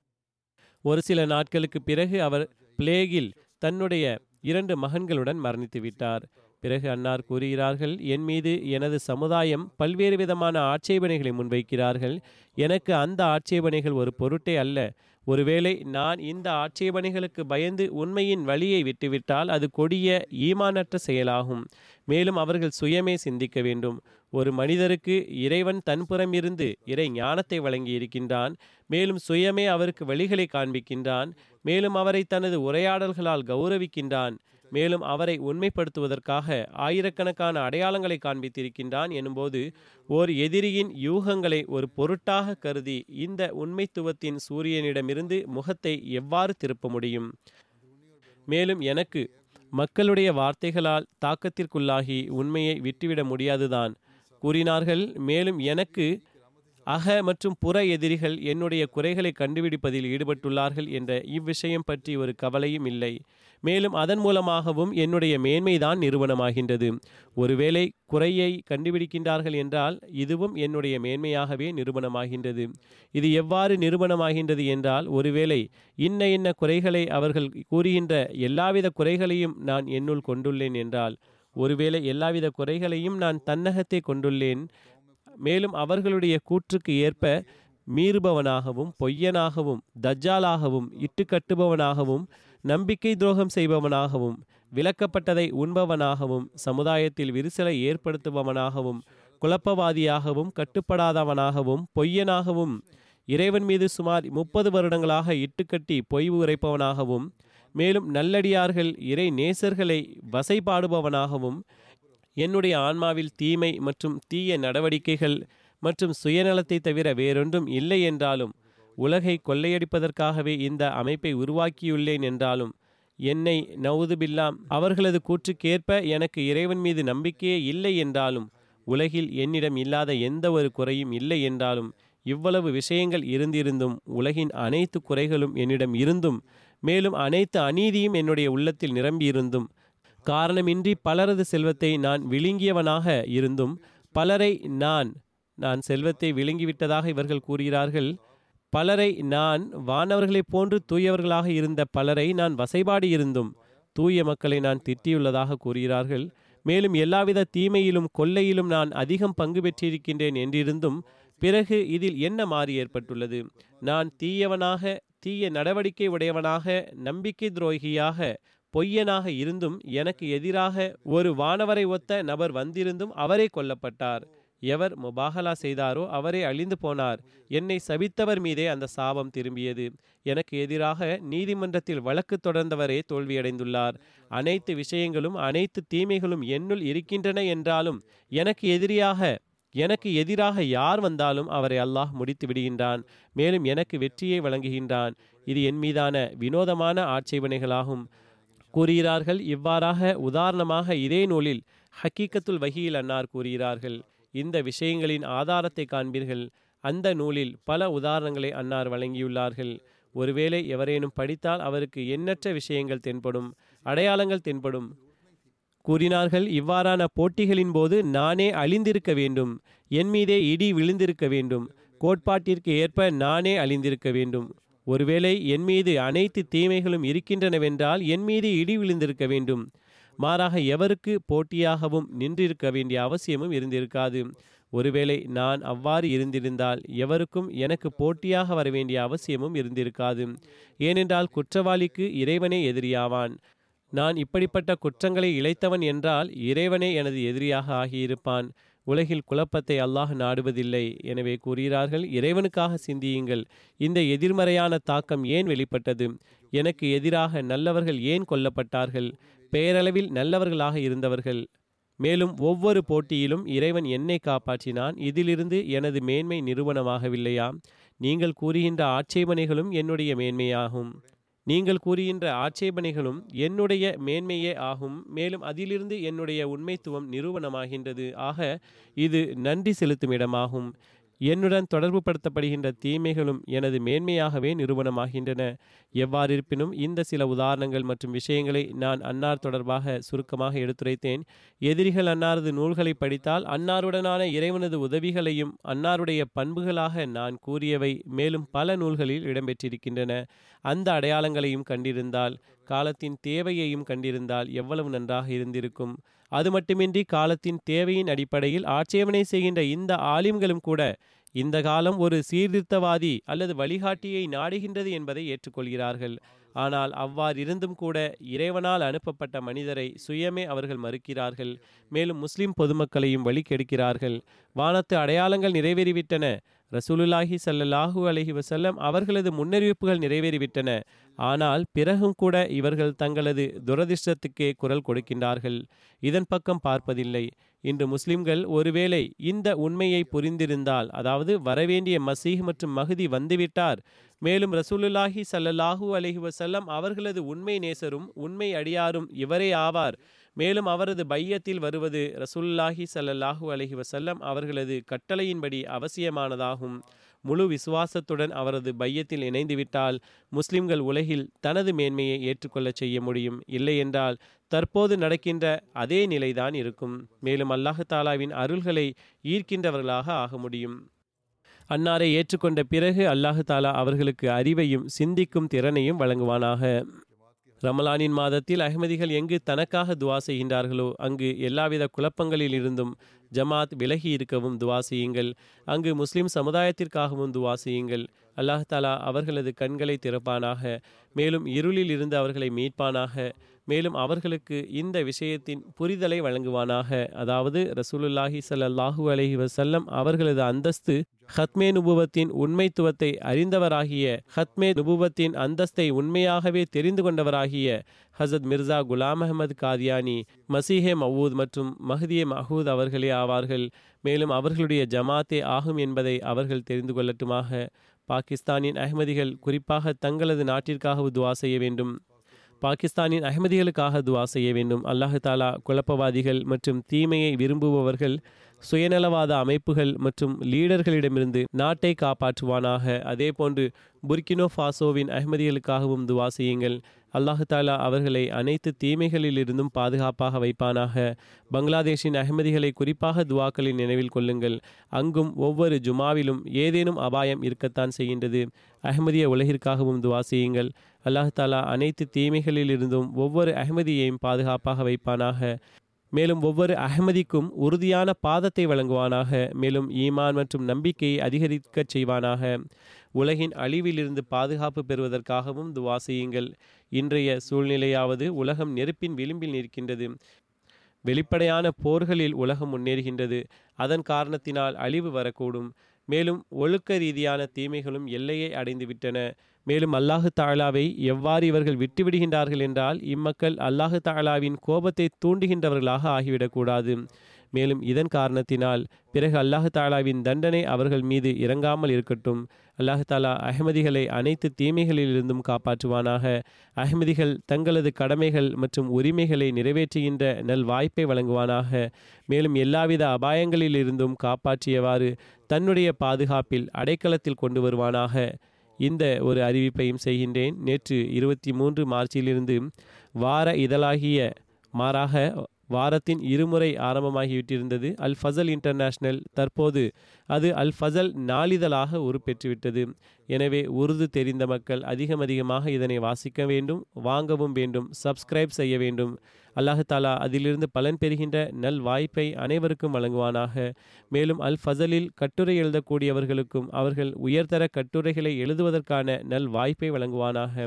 ஒரு சில நாட்களுக்கு பிறகு அவர் பிளேகில் தன்னுடைய இரண்டு மகன்களுடன் மரணித்து விட்டார். பிறகு அன்னார் கூறுகிறார்கள் என் மீது எனது சமுதாயம் பல்வேறு விதமான ஆட்சேபனைகளை முன்வைக்கிறார்கள். எனக்கு அந்த ஆட்சேபனைகள் ஒரு பொருட்டே அல்ல. ஒருவேளை நான் இந்த ஆட்சேபனைகளுக்கு பயந்து உண்மையின் வழியை விட்டுவிட்டால் அது கொடிய ஈமானற்ற செயலாகும். மேலும் அவர்கள் சுயமே சிந்திக்க வேண்டும். ஒரு மனிதருக்கு இறைவன் தன்புறம் இருந்து இறை ஞானத்தை வழங்கி இருக்கின்றான் மேலும் சுயமே அவருக்கு வழிகளை காண்பிக்கின்றான் மேலும் அவரை தனது உரையாடல்களால் கௌரவிக்கின்றான் மேலும் அவரை உண்மைப்படுத்துவதற்காக ஆயிரக்கணக்கான அடையாளங்களை காண்பித்திருக்கின்றான் எனும்போது ஓர் எதிரியின் யூகங்களை ஒரு பொருட்டாக கருதி இந்த உண்மைத்துவத்தின் சூரியனிடமிருந்து முகத்தை எவ்வாறு திருப்ப முடியும்? மேலும் எனக்கு மக்களுடைய வார்த்தைகளால் தாக்கத்திற்குள்ளாகி உண்மையை விட்டுவிட முடியாதுதான் கூறினார்கள் மேலும் எனக்கு அக மற்றும் புற எதிரிகள் என்னுடைய குறைகளை கண்டுபிடிப்பதில் ஈடுபட்டுள்ளார்கள் என்ற இவ்விஷயம் பற்றி ஒரு கவலையும் இல்லை. மேலும் அதன் மூலமாகவும் என்னுடைய மேன்மைதான் நிறுவனமாகின்றது. ஒருவேளை குறையை கண்டுபிடிக்கின்றார்கள் என்றால் இதுவும் என்னுடைய மேன்மையாகவே நிறுவனமாகின்றது. இது எவ்வாறு நிறுவனமாகின்றது என்றால் ஒருவேளை இன்ன இன்ன குறைகளை அவர்கள் கூறுகின்ற எல்லாவித குறைகளையும் நான் என்னுள் கொண்டுள்ளேன் என்றால் ஒருவேளை எல்லாவித குறைகளையும் நான் தன்னகத்தே கொண்டுள்ளேன். மேலும் அவர்களுடைய கூற்றுக்கு ஏற்ப மீறுபவனாகவும் பொய்யனாகவும் தஜ்ஜாலாகவும் இட்டுக்கட்டுபவனாகவும் நம்பிக்கை துரோகம் செய்பவனாகவும் விலக்கப்பட்டதை உண்பவனாகவும் சமுதாயத்தில் விரிசலை ஏற்படுத்துபவனாகவும் குழப்பவாதியாகவும் கட்டுப்படாதவனாகவும் பொய்யனாகவும் இறைவன் மீது சுமார் முப்பது வருடங்களாக இட்டுக்கட்டி பொய் உரைப்பவனாகவும் மேலும் நல்லடியார்கள் இறை நேசர்களை வசைபாடுபவனாகவும் என்னுடைய ஆன்மாவில் தீமை மற்றும் தீய நடவடிக்கைகள் மற்றும் சுயநலத்தை தவிர வேறொன்றும் இல்லை என்றாலும் உலகை கொள்ளையடிப்பதற்காகவே இந்த அமைப்பை உருவாக்கியுள்ளேன் என்றாலும் என்னை நவுதுபில்லாம் அவர்களது கூற்றுக்கேற்ப எனக்கு இறைவன் மீது நம்பிக்கையே இல்லை என்றாலும் உலகில் என்னிடம் இல்லாத எந்த ஒரு குறையும் இல்லை என்றாலும் இவ்வளவு விஷயங்கள் இருந்திருந்தும் உலகின் அனைத்து குறைகளும் என்னிடம் இருந்தும் மேலும் அனைத்து அநீதியும் என்னுடைய உள்ளத்தில் நிரம்பியிருந்தும் காரணமின்றி பலரது செல்வத்தை நான் விழுங்கியவனாக இருந்தும் பலரை நான் நான் செல்வத்தை விழுங்கிவிட்டதாக இவர்கள் கூறுகிறார்கள் பலரை நான் வானவர்களைப் போன்று தூயவர்களாக இருந்த பலரை நான் வசைபாடி இருந்தும் தூய மக்களை நான் திட்டியுள்ளதாக கூறுகிறார்கள். மேலும் எல்லாவித தீமையிலும் கொள்ளையிலும் நான் அதிகம் பங்கு பெற்றிருக்கின்றேன் என்றிருந்தும் பிறகு இதில் என்ன மாறி ஏற்பட்டுள்ளது? நான் தீயவனாக தீய நடவடிக்கை உடையவனாக நம்பிக்கை துரோகியாக பொய்யனாக இருந்தும் எனக்கு எதிராக ஒரு வானவரை ஒத்த நபர் வந்திருந்தும் அவரே கொல்லப்பட்டார். எவர் முபாகலா செய்தாரோ அவரே அழிந்து போனார். என்னை சபித்தவர் மீதே அந்த சாபம் திரும்பியது. எனக்கு எதிராக நீதிமன்றத்தில் வழக்கு தொடர்ந்தவரே தோல்வியடைந்துள்ளார். அனைத்து விஷயங்களும் அனைத்து தீமைகளும் என்னுள் இருக்கின்றன என்றாலும் எனக்கு எதிரியாக எனக்கு எதிராக யார் வந்தாலும் அவரை அல்லாஹ் முடித்து விடுகின்றான். மேலும் எனக்கு வெற்றியை வழங்குகின்றான். இது என் மீதான வினோதமான ஆட்சேபனைகளாகும். கூறுகிறார்கள் இவ்வாறாக உதாரணமாக இதே நூலில் ஹக்கீக்கத்துல் வகியில் அன்னார் கூறுகிறார்கள் இந்த விஷயங்களின் ஆதாரத்தை காண்பீர்கள். அந்த நூலில் பல உதாரணங்களை அன்னார் வழங்கியுள்ளார்கள். ஒருவேளை எவரேனும் படித்தால் அவருக்கு எண்ணற்ற விஷயங்கள் தென்படும் அடையாளங்கள் தென்படும். கூறினார்கள் இவ்வாறான போட்டிகளின் போது நானே அழிந்திருக்க வேண்டும். என் மீதே இடி விழுந்திருக்க வேண்டும். கோட்பாட்டிற்கு ஏற்ப நானே அழிந்திருக்க வேண்டும். ஒருவேளை என் மீது அனைத்து தீமைகளும் இருக்கின்றனவென்றால் என் மீது இடி விழுந்திருக்க வேண்டும். மாறாக எவருக்கு போட்டியாகவும் நின்றிருக்க வேண்டிய அவசியமும் இருந்திருக்காது. ஒருவேளை நான் அவ்வாறு இருந்திருந்தால் எவருக்கும் எனக்கு போட்டியாக வர வேண்டிய அவசியமும் இருந்திருக்காது. ஏனென்றால் குற்றவாளிக்கு இறைவனே எதிரியாவான். நான் இப்படிப்பட்ட குற்றங்களை இழைத்தவன் என்றால் இறைவனே எனது எதிரியாக ஆகியிருப்பான். உலகில் குழப்பத்தை அல்லாஹ் நாடுவதில்லை. எனவே கூறுகிறார்கள் இறைவனுக்காக சிந்தியுங்கள். இந்த எதிர்மறையான தாக்கம் ஏன் வெளிப்பட்டது? எனக்கு எதிராக நல்லவர்கள் ஏன் கொல்லப்பட்டார்கள்? பெயரளவில் நல்லவர்களாக இருந்தவர்கள். மேலும் ஒவ்வொரு போட்டியிலும் இறைவன் என்னை காப்பாற்றினான். இதிலிருந்து எனது மேன்மை நிறுவனமாகவில்லையா? நீங்கள் கூறுகின்ற ஆட்சேபனைகளும் என்னுடைய மேன்மையாகும். நீங்கள் கூறுகின்ற ஆட்சேபனைகளும் என்னுடைய மேன்மையே ஆகும் மேலும் அதிலிருந்து என்னுடைய உண்மைத்துவம் நிரூபணமாகின்றது. ஆக இது நன்றி செலுத்தும் இடமாகும். என்னுடன் தொடர்பு படுத்தப்படுகின்ற தீமைகளும் எனது மேன்மையாகவே நிரூபணமாகின்றன எவ்வாறிருப்பினும் இந்த சில உதாரணங்கள் மற்றும் விஷயங்களை நான் அன்னார் தொடர்பாக சுருக்கமாக எடுத்துரைத்தேன். எதிரிகள் அன்னாரது நூல்களை படித்தால் அன்னாருடனான இறைவனது உதவிகளையும் அன்னாருடைய பண்புகளாக நான் கூறியவை மேலும் பல நூல்களில் இடம்பெற்றிருக்கின்றன. அந்த அடையாளங்களையும் கண்டிருந்தால் காலத்தின் தேவையையும் கண்டிருந்தால் எவ்வளவு நன்றாக இருந்திருக்கும். அது மட்டுமின்றி காலத்தின் தேவையின் அடிப்படையில் ஆட்சேபனை செய்கின்ற இந்த ஆலிம்களும் கூட இந்த காலம் ஒரு சீர்திருத்தவாதி அல்லது வழிகாட்டியை நாடுகின்றது என்பதை ஏற்றுக்கொள்கிறார்கள். ஆனால் அவ்வாறிருந்தும் கூட இறைவனால் அனுப்பப்பட்ட மனிதரை சுயமே அவர்கள் மறுக்கிறார்கள். மேலும் முஸ்லிம் பொதுமக்களையும் வழி கெடுக்கிறார்கள் வானத்து அடையாளங்கள் நிறைவேறிவிட்டன. ரசூலுல்லாஹி ஸல்லல்லாஹு அலஹி வசல்லம் அவர்களது முன்னறிவிப்புகள் நிறைவேறிவிட்டன. ஆனால் பிறகும் கூட இவர்கள் தங்களது துரதிர்ஷ்டத்துக்கே குரல் கொடுக்கின்றார்கள். இதன் பக்கம் பார்ப்பதில்லை. இன்று முஸ்லிம்கள் ஒருவேளை இந்த உண்மையை புரிந்திருந்தால் அதாவது வரவேண்டிய மசீஹ் மற்றும் மகுதி வந்துவிட்டார். மேலும் ரசூலுல்லாஹி ஸல்லல்லாஹு அலஹி வசல்லம் அவர்களது உண்மை நேசரும் உண்மை அடியாரும் இவரே ஆவார். மேலும் அவரது பையத்தில் வருவது ரசுல்லாஹி ஸல்லல்லாஹு அலஹி வசல்லம் அவர்களது கட்டளையின்படி அவசியமானதாகும். முழு விசுவாசத்துடன் அவரது பையத்தில் இணைந்துவிட்டால் முஸ்லிம்கள் உலகில் தனது மேன்மையை ஏற்றுக்கொள்ளச் செய்ய முடியும். இல்லையென்றால் தற்போது நடக்கின்ற அதே நிலைதான் இருக்கும். மேலும் அல்லாஹு தாலாவின் அருள்களை ஈர்க்கின்றவர்களாக ஆக முடியும். அன்னாரை ஏற்றுக்கொண்ட பிறகு அல்லாஹு தாலா அவர்களுக்கு அறிவையும் சிந்திக்கும் திறனையும் வழங்குவானாக. ரமலானின் மாதத்தில் அகமதிகள் எங்கு தனக்காக துவா செய்கின்றார்களோ அங்கு எல்லாவித குழப்பங்களில் இருந்தும் ஜமாத் விலகி இருக்கவும் துவா செய்யுங்கள். அங்கு முஸ்லிம் சமுதாயத்திற்காகவும் துவா செய்யுங்கள். அல்லாஹ் தாலா அவர்களது கண்களை திறப்பானாக. மேலும் இருளில் இருந்து அவர்களை மீட்பானாக. மேலும் அவர்களுக்கு இந்த விஷயத்தின் புரிதலை வழங்குவானாக. அதாவது ரசூலுல்லாஹி ஸல்லல்லாஹு அலஹி வசல்லம் அவர்களது அந்தஸ்து ஹத்மே நுபுவத்தின் உண்மைத்துவத்தை அறிந்தவராகிய ஹத்மே நுபுவத்தின் அந்தஸ்தை உண்மையாகவே தெரிந்து கொண்டவராகிய ஹசத் மிர்சா குலாம் அஹமது காதியானி மசீஹே மவூத் மற்றும் மஹதியே மஹூத் அவர்களே ஆவார்கள். மேலும் அவர்களுடைய ஜமாத்தே ஆகும் என்பதை அவர்கள் தெரிந்து கொள்ளட்டுமாக. பாகிஸ்தானின் அகமதிகள் குறிப்பாக தங்களது நாட்டிற்காக துவா செய்ய வேண்டும். பாகிஸ்தானின் அகமதிகளுக்காக துவா செய்ய வேண்டும். அல்லாஹு தாலா குழப்பவாதிகள் மற்றும் தீமையை விரும்புபவர்கள் சுயநலவாத அமைப்புகள் மற்றும் லீடர்களிடமிருந்து நாட்டை காப்பாற்றுவானாக. அதேபோன்று புர்கினோ ஃபாசோவின் அகமதிகளுக்காகவும் துவா செய்யுங்கள். அல்லாஹு தாலா அவர்களை அனைத்து தீமைகளிலிருந்தும் பாதுகாப்பாக வைப்பானாக. பங்களாதேஷின் அகமதிகளை குறிப்பாக துவாக்களின் நினைவில் கொள்ளுங்கள். அங்கும் ஒவ்வொரு ஜுமாவிலும் ஏதேனும் அபாயம் இருக்கத்தான் செய்கின்றது. அகமதிய உலகிற்காகவும் துவா செய்யுங்கள். அல்லாஹ் தாலா அனைத்து தீமைகளிலிருந்தும் ஒவ்வொரு அகமதியையும் பாதுகாப்பாக வைப்பானாக. மேலும் ஒவ்வொரு அகமதிக்கும் உறுதியான பாதத்தை வழங்குவானாக. மேலும் ஈமான் மற்றும் நம்பிக்கையை அதிகரிக்கச் செய்வானாக. உலகின் அழிவிலிருந்து பாதுகாப்பு பெறுவதற்காகவும் துவா செய்யுங்கள். இன்றைய சூழ்நிலையாவது உலகம் நெருப்பின் விளிம்பில் நிற்கின்றது. வெளிப்படையான போர்களில் உலகம் முன்னேறுகின்றது. அதன் காரணத்தினால் அழிவு வரக்கூடும். மேலும் ஒழுக்க ரீதியான தீமைகளும் எல்லையை அடைந்துவிட்டன. மேலும் அல்லாஹு தாலாவை எவ்வாறு இவர்கள் விட்டுவிடுகின்றார்கள் என்றால் இம்மக்கள் அல்லாஹு தாலாவின் கோபத்தை தூண்டுகின்றவர்களாக ஆகிவிடக்கூடாது. மேலும் இதன் காரணத்தினால் பிறகு அல்லாஹு தாலாவின் தண்டனை அவர்கள் மீது இறங்காமல் இருக்கட்டும். அல்லாஹு தாலா அகமதிகளை அனைத்து தீமைகளிலிருந்தும் காப்பாற்றுவானாக. அகமதிகள் தங்களது கடமைகள் மற்றும் உரிமைகளை நிறைவேற்றுகின்ற நல் வாய்ப்பை வழங்குவானாக. மேலும் எல்லாவித அபாயங்களிலிருந்தும் காப்பாற்றியவாறு தன்னுடைய பாதுகாப்பில் அடைக்கலத்தில் கொண்டு வருவானாக. இந்த ஒரு அறிவிப்பையும் செய்கின்றேன். நேற்று இருபத்தி மூன்று மார்ச்சிலிருந்து வார இதழாகிய மாறாக வாரத்தின் இருமுறை ஆரம்பமாகிவிட்டிருந்தது. அல் ஃபசல் இன்டர்நேஷனல் தற்போது அது அல் ஃபசல் நாளிதழாக உருப்பெற்றுவிட்டது. எனவே உருது தெரிந்த மக்கள் அதிகம் அதிகமாக இதனை வாசிக்க வேண்டும் வாங்கவும் வேண்டும் சப்ஸ்கிரைப் செய்ய வேண்டும். அல்லாஹு தாலா அதிலிருந்து பலன் பெறுகின்ற நல் வாய்ப்பை அனைவருக்கும் வழங்குவானாக. மேலும் அல் ஃபசலில் கட்டுரை எழுதக்கூடியவர்களுக்கும் அவர்கள் உயர்தர கட்டுரைகளை எழுதுவதற்கான நல் வாய்ப்பை வழங்குவானாக.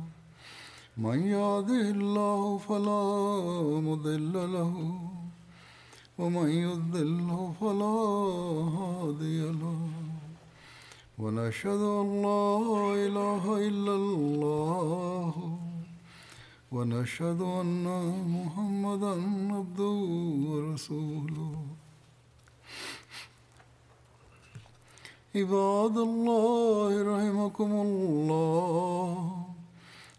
من يهده الله فلا مضل له ومن يضلل فلا هادي له. ونشهد أن لا إله إلا الله ونشهد أن محمدا عبده ورسوله. عباد الله رحمكم الله.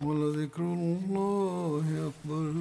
ولذكر الله أكبر